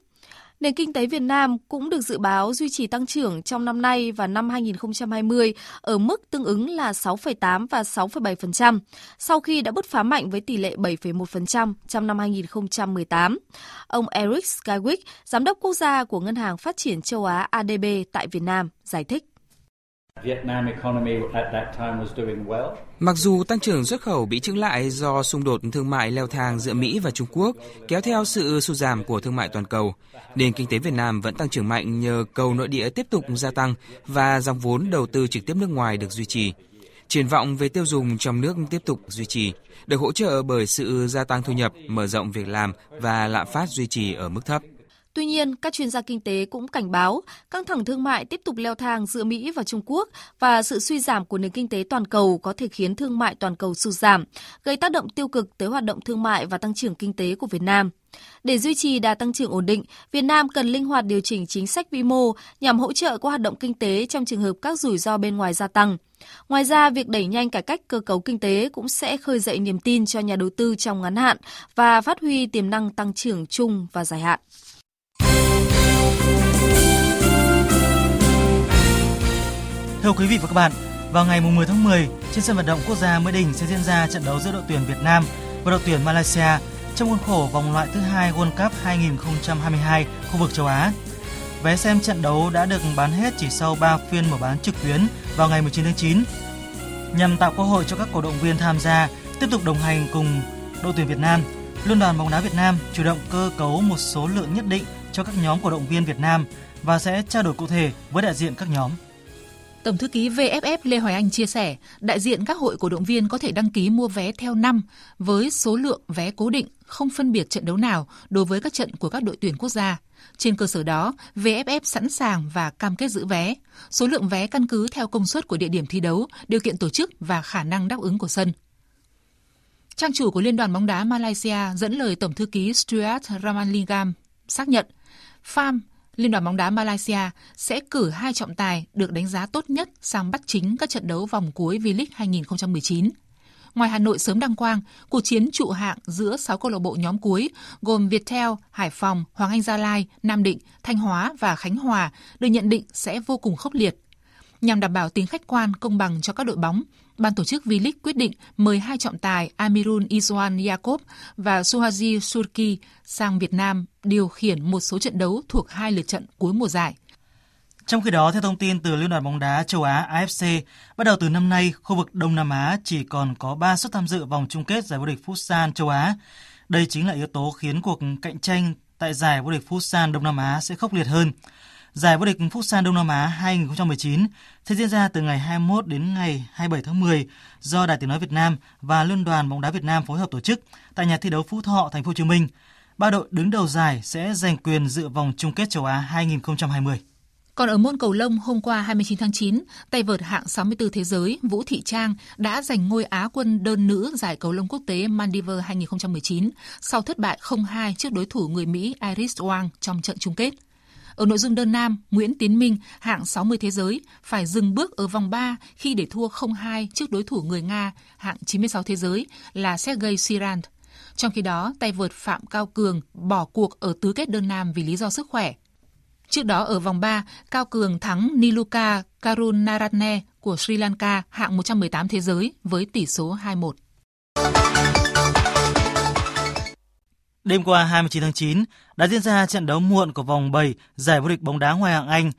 Nền kinh tế Việt Nam cũng được dự báo duy trì tăng trưởng trong năm nay và năm 2020 ở mức tương ứng là 6,8 và 6,7%, sau khi đã bứt phá mạnh với tỷ lệ 7,1% trong năm 2018. Ông Eric Skywick, giám đốc quốc gia của Ngân hàng Phát triển châu Á ADB tại Việt Nam, giải thích. Mặc dù tăng trưởng xuất khẩu bị chững lại do xung đột thương mại leo thang giữa Mỹ và Trung Quốc, kéo theo sự sụt giảm của thương mại toàn cầu, nền kinh tế Việt Nam vẫn tăng trưởng mạnh nhờ cầu nội địa tiếp tục gia tăng và dòng vốn đầu tư trực tiếp nước ngoài được duy trì. Triển vọng về tiêu dùng trong nước tiếp tục duy trì, được hỗ trợ bởi sự gia tăng thu nhập, mở rộng việc làm và lạm phát duy trì ở mức thấp. Tuy nhiên, các chuyên gia kinh tế cũng cảnh báo căng thẳng thương mại tiếp tục leo thang giữa Mỹ và Trung Quốc và sự suy giảm của nền kinh tế toàn cầu có thể khiến thương mại toàn cầu sụt giảm, gây tác động tiêu cực tới hoạt động thương mại và tăng trưởng kinh tế của Việt Nam. Để duy trì đà tăng trưởng ổn định, Việt Nam cần linh hoạt điều chỉnh chính sách vĩ mô nhằm hỗ trợ các hoạt động kinh tế trong trường hợp các rủi ro bên ngoài gia tăng. Ngoài ra, việc đẩy nhanh cải cách cơ cấu kinh tế cũng sẽ khơi dậy niềm tin cho nhà đầu tư trong ngắn hạn và phát huy tiềm năng tăng trưởng chung và dài hạn. Thưa quý vị và các bạn, vào ngày 10 tháng 10, trên sân vận động quốc gia Mỹ Đình sẽ diễn ra trận đấu giữa đội tuyển Việt Nam và đội tuyển Malaysia trong khuôn khổ vòng loại thứ hai World Cup 2022 khu vực châu Á. Vé xem trận đấu đã được bán hết chỉ sau 3 phiên mở bán trực tuyến vào ngày 19 tháng 9. Nhằm tạo cơ hội cho các cổ động viên tham gia tiếp tục đồng hành cùng đội tuyển Việt Nam, Liên đoàn bóng đá Việt Nam chủ động cơ cấu một số lượng nhất định cho các nhóm cổ động viên Việt Nam và sẽ trao đổi cụ thể với đại diện các nhóm. Tổng thư ký VFF Lê Hoài Anh chia sẻ, đại diện các hội cổ động viên có thể đăng ký mua vé theo năm với số lượng vé cố định, không phân biệt trận đấu nào đối với các trận của các đội tuyển quốc gia. Trên cơ sở đó, VFF sẵn sàng và cam kết giữ vé. Số lượng vé căn cứ theo công suất của địa điểm thi đấu, điều kiện tổ chức và khả năng đáp ứng của sân. Trang chủ của Liên đoàn bóng đá Malaysia dẫn lời Tổng thư ký Stuart Ramalingam xác nhận, FAM Liên đoàn bóng đá Malaysia sẽ cử hai trọng tài được đánh giá tốt nhất sang bắt chính các trận đấu vòng cuối V-League 2019. Ngoài Hà Nội sớm đăng quang, cuộc chiến trụ hạng giữa 6 câu lạc bộ nhóm cuối gồm Viettel, Hải Phòng, Hoàng Anh Gia Lai, Nam Định, Thanh Hóa và Khánh Hòa được nhận định sẽ vô cùng khốc liệt. Nhằm đảm bảo tính khách quan, công bằng cho các đội bóng, ban tổ chức V-League quyết định mời hai trọng tài Amirul Izwan Yakob và Suhaji Surki sang Việt Nam điều khiển một số trận đấu thuộc hai lượt trận cuối mùa giải. Trong khi đó, theo thông tin từ Liên đoàn bóng đá châu Á AFC, bắt đầu từ năm nay, khu vực Đông Nam Á chỉ còn có 3 suất tham dự vòng chung kết giải vô địch Futsal châu Á. Đây chính là yếu tố khiến cuộc cạnh tranh tại giải vô địch Futsal Đông Nam Á sẽ khốc liệt hơn. Giải vô địch Futsal Đông Nam Á 2019 sẽ diễn ra từ ngày 21 đến ngày 27 tháng 10 do Đài Tiếng nói Việt Nam và Liên đoàn bóng đá Việt Nam phối hợp tổ chức tại nhà thi đấu Phú Thọ, thành phố Hồ Chí Minh. Ba đội đứng đầu giải sẽ giành quyền dự vòng chung kết châu Á 2020. Còn ở môn cầu lông, hôm qua 29 tháng 9, tay vợt hạng 64 thế giới Vũ Thị Trang đã giành ngôi Á quân đơn nữ giải cầu lông quốc tế Maldives 2019 sau thất bại 0-2 trước đối thủ người Mỹ Iris Wang trong trận chung kết. Ở nội dung đơn nam, Nguyễn Tiến Minh, hạng 60 thế giới, phải dừng bước ở vòng 3 khi để thua 0-2 trước đối thủ người Nga, hạng 96 thế giới là Sergei Sirant. Trong khi đó, tay vợt Phạm Cao Cường bỏ cuộc ở tứ kết đơn nam vì lý do sức khỏe. Trước đó ở vòng 3, Cao Cường thắng Niluka Karunaratne của Sri Lanka hạng 118 thế giới với tỷ số 2-1. Đêm qua 29 tháng 9 đã diễn ra trận đấu muộn của vòng 7 giải vô địch bóng đá Ngoại hạng Anh.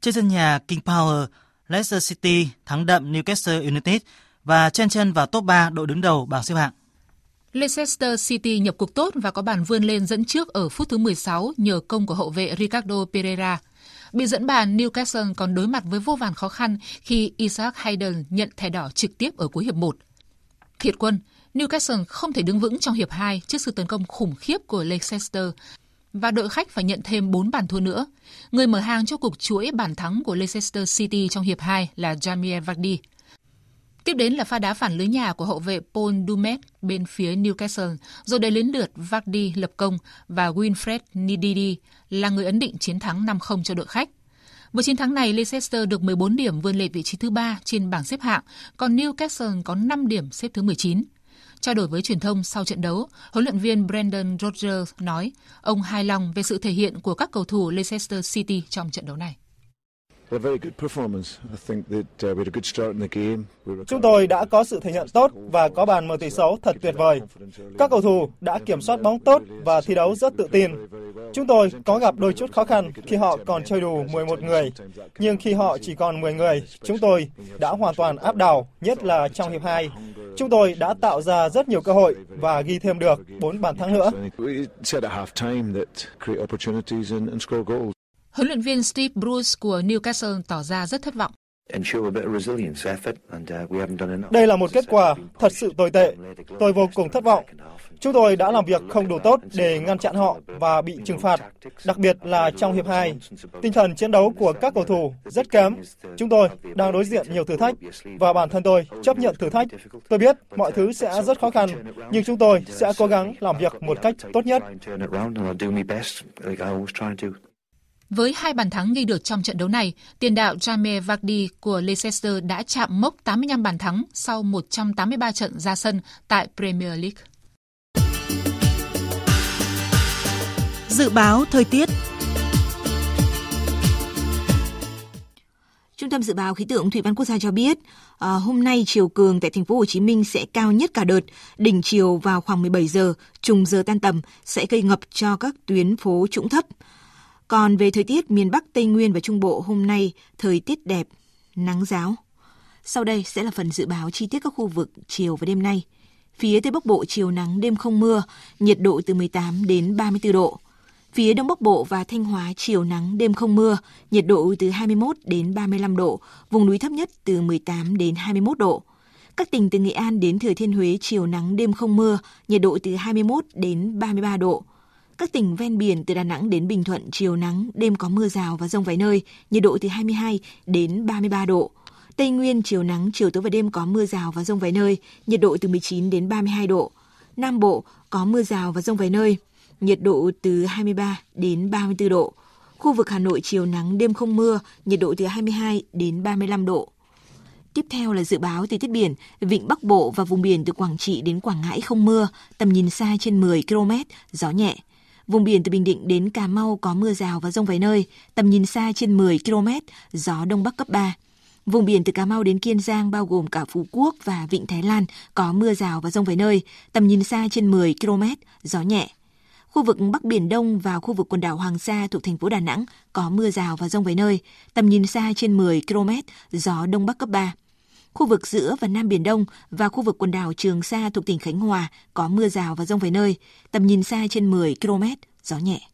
Trên sân nhà King Power, Leicester City thắng đậm Newcastle United và chen chân vào top 3 đội đứng đầu bảng xếp hạng. Leicester City nhập cuộc tốt và có bàn vươn lên dẫn trước ở phút thứ 16 nhờ công của hậu vệ Ricardo Pereira. Bị dẫn bàn, Newcastle còn đối mặt với vô vàn khó khăn khi Isaac Hayden nhận thẻ đỏ trực tiếp ở cuối hiệp 1. Thiệt quân, Newcastle không thể đứng vững trong hiệp 2 trước sự tấn công khủng khiếp của Leicester và đội khách phải nhận thêm 4 bàn thua nữa. Người mở hàng cho cuộc chuỗi bàn thắng của Leicester City trong hiệp 2 là Jamie Vardy. Tiếp đến là pha đá phản lưới nhà của hậu vệ Paul Dumet bên phía Newcastle, rồi đến đến lượt Vardy lập công và Winfred Ndidi là người ấn định chiến thắng 5-0 cho đội khách. Với chiến thắng này, Leicester được 14 điểm vươn lên vị trí thứ ba trên bảng xếp hạng, còn Newcastle có 5 điểm xếp thứ 19. Trao đổi với truyền thông sau trận đấu, huấn luyện viên Brendan Rodgers nói ông hài lòng về sự thể hiện của các cầu thủ Leicester City trong trận đấu này. Chúng tôi đã có sự thể hiện tốt và có bàn mở tỷ số thật tuyệt vời. Các cầu thủ đã kiểm soát bóng tốt và thi đấu rất tự tin. Chúng tôi có gặp đôi chút khó khăn khi họ còn chơi đủ 11 người, nhưng khi họ chỉ còn 10 người, chúng tôi đã hoàn toàn áp đảo, nhất là trong hiệp 2. Chúng tôi đã tạo ra rất nhiều cơ hội và ghi thêm được 4 bàn thắng nữa. Huấn luyện viên Steve Bruce của Newcastle tỏ ra rất thất vọng. Đây là một kết quả thật sự tồi tệ. Tôi vô cùng thất vọng. Chúng tôi đã làm việc không đủ tốt để ngăn chặn họ và bị trừng phạt, đặc biệt là trong hiệp 2. Tinh thần chiến đấu của các cầu thủ rất kém. Chúng tôi đang đối diện nhiều thử thách và bản thân tôi chấp nhận thử thách. Tôi biết mọi thứ sẽ rất khó khăn, nhưng chúng tôi sẽ cố gắng làm việc một cách tốt nhất. Với hai bàn thắng ghi được trong trận đấu này, tiền đạo Jamie Vardy của Leicester đã chạm mốc 85 bàn thắng sau 183 trận ra sân tại Premier League. Dự báo thời tiết Trung tâm dự báo khí tượng thủy văn quốc gia cho biết, à, hôm nay chiều cường tại thành phố Hồ Chí Minh sẽ cao nhất cả đợt, đỉnh chiều vào khoảng 17 giờ, trùng giờ tan tầm sẽ gây ngập cho các tuyến phố trũng thấp. Còn về thời tiết miền Bắc, Tây Nguyên và Trung Bộ hôm nay, thời tiết đẹp, nắng giáo. Sau đây sẽ là phần dự báo chi tiết các khu vực chiều và đêm nay. Phía Tây Bắc Bộ chiều nắng đêm không mưa, nhiệt độ từ 18 đến 34 độ. Phía Đông Bắc Bộ và Thanh Hóa chiều nắng đêm không mưa, nhiệt độ từ 21 đến 35 độ, vùng núi thấp nhất từ 18 đến 21 độ. Các tỉnh từ Nghệ An đến Thừa Thiên Huế chiều nắng đêm không mưa, nhiệt độ từ 21 đến 33 độ. Các tỉnh ven biển từ Đà Nẵng đến Bình Thuận chiều nắng, đêm có mưa rào và rông vài nơi, nhiệt độ từ 22 đến 33 độ. Tây Nguyên chiều nắng, chiều tối và đêm có mưa rào và rông vài nơi, nhiệt độ từ 19 đến 32 độ. Nam Bộ có mưa rào và rông vài nơi, nhiệt độ từ 23 đến 34 độ. Khu vực Hà Nội chiều nắng, đêm không mưa, nhiệt độ từ 22 đến 35 độ. Tiếp theo là dự báo thời tiết biển, vịnh Bắc Bộ và vùng biển từ Quảng Trị đến Quảng Ngãi không mưa, tầm nhìn xa trên 10 km, gió nhẹ. Vùng biển từ Bình Định đến Cà Mau có mưa rào và rông vài nơi, tầm nhìn xa trên 10 km, gió Đông Bắc cấp 3. Vùng biển từ Cà Mau đến Kiên Giang bao gồm cả Phú Quốc và Vịnh Thái Lan có mưa rào và rông vài nơi, tầm nhìn xa trên 10 km, gió nhẹ. Khu vực Bắc Biển Đông và khu vực quần đảo Hoàng Sa thuộc thành phố Đà Nẵng có mưa rào và rông vài nơi, tầm nhìn xa trên 10 km, gió Đông Bắc cấp 3. Khu vực giữa và Nam Biển Đông và khu vực quần đảo Trường Sa thuộc tỉnh Khánh Hòa có mưa rào và rông vài nơi, tầm nhìn xa trên 10 km, gió nhẹ.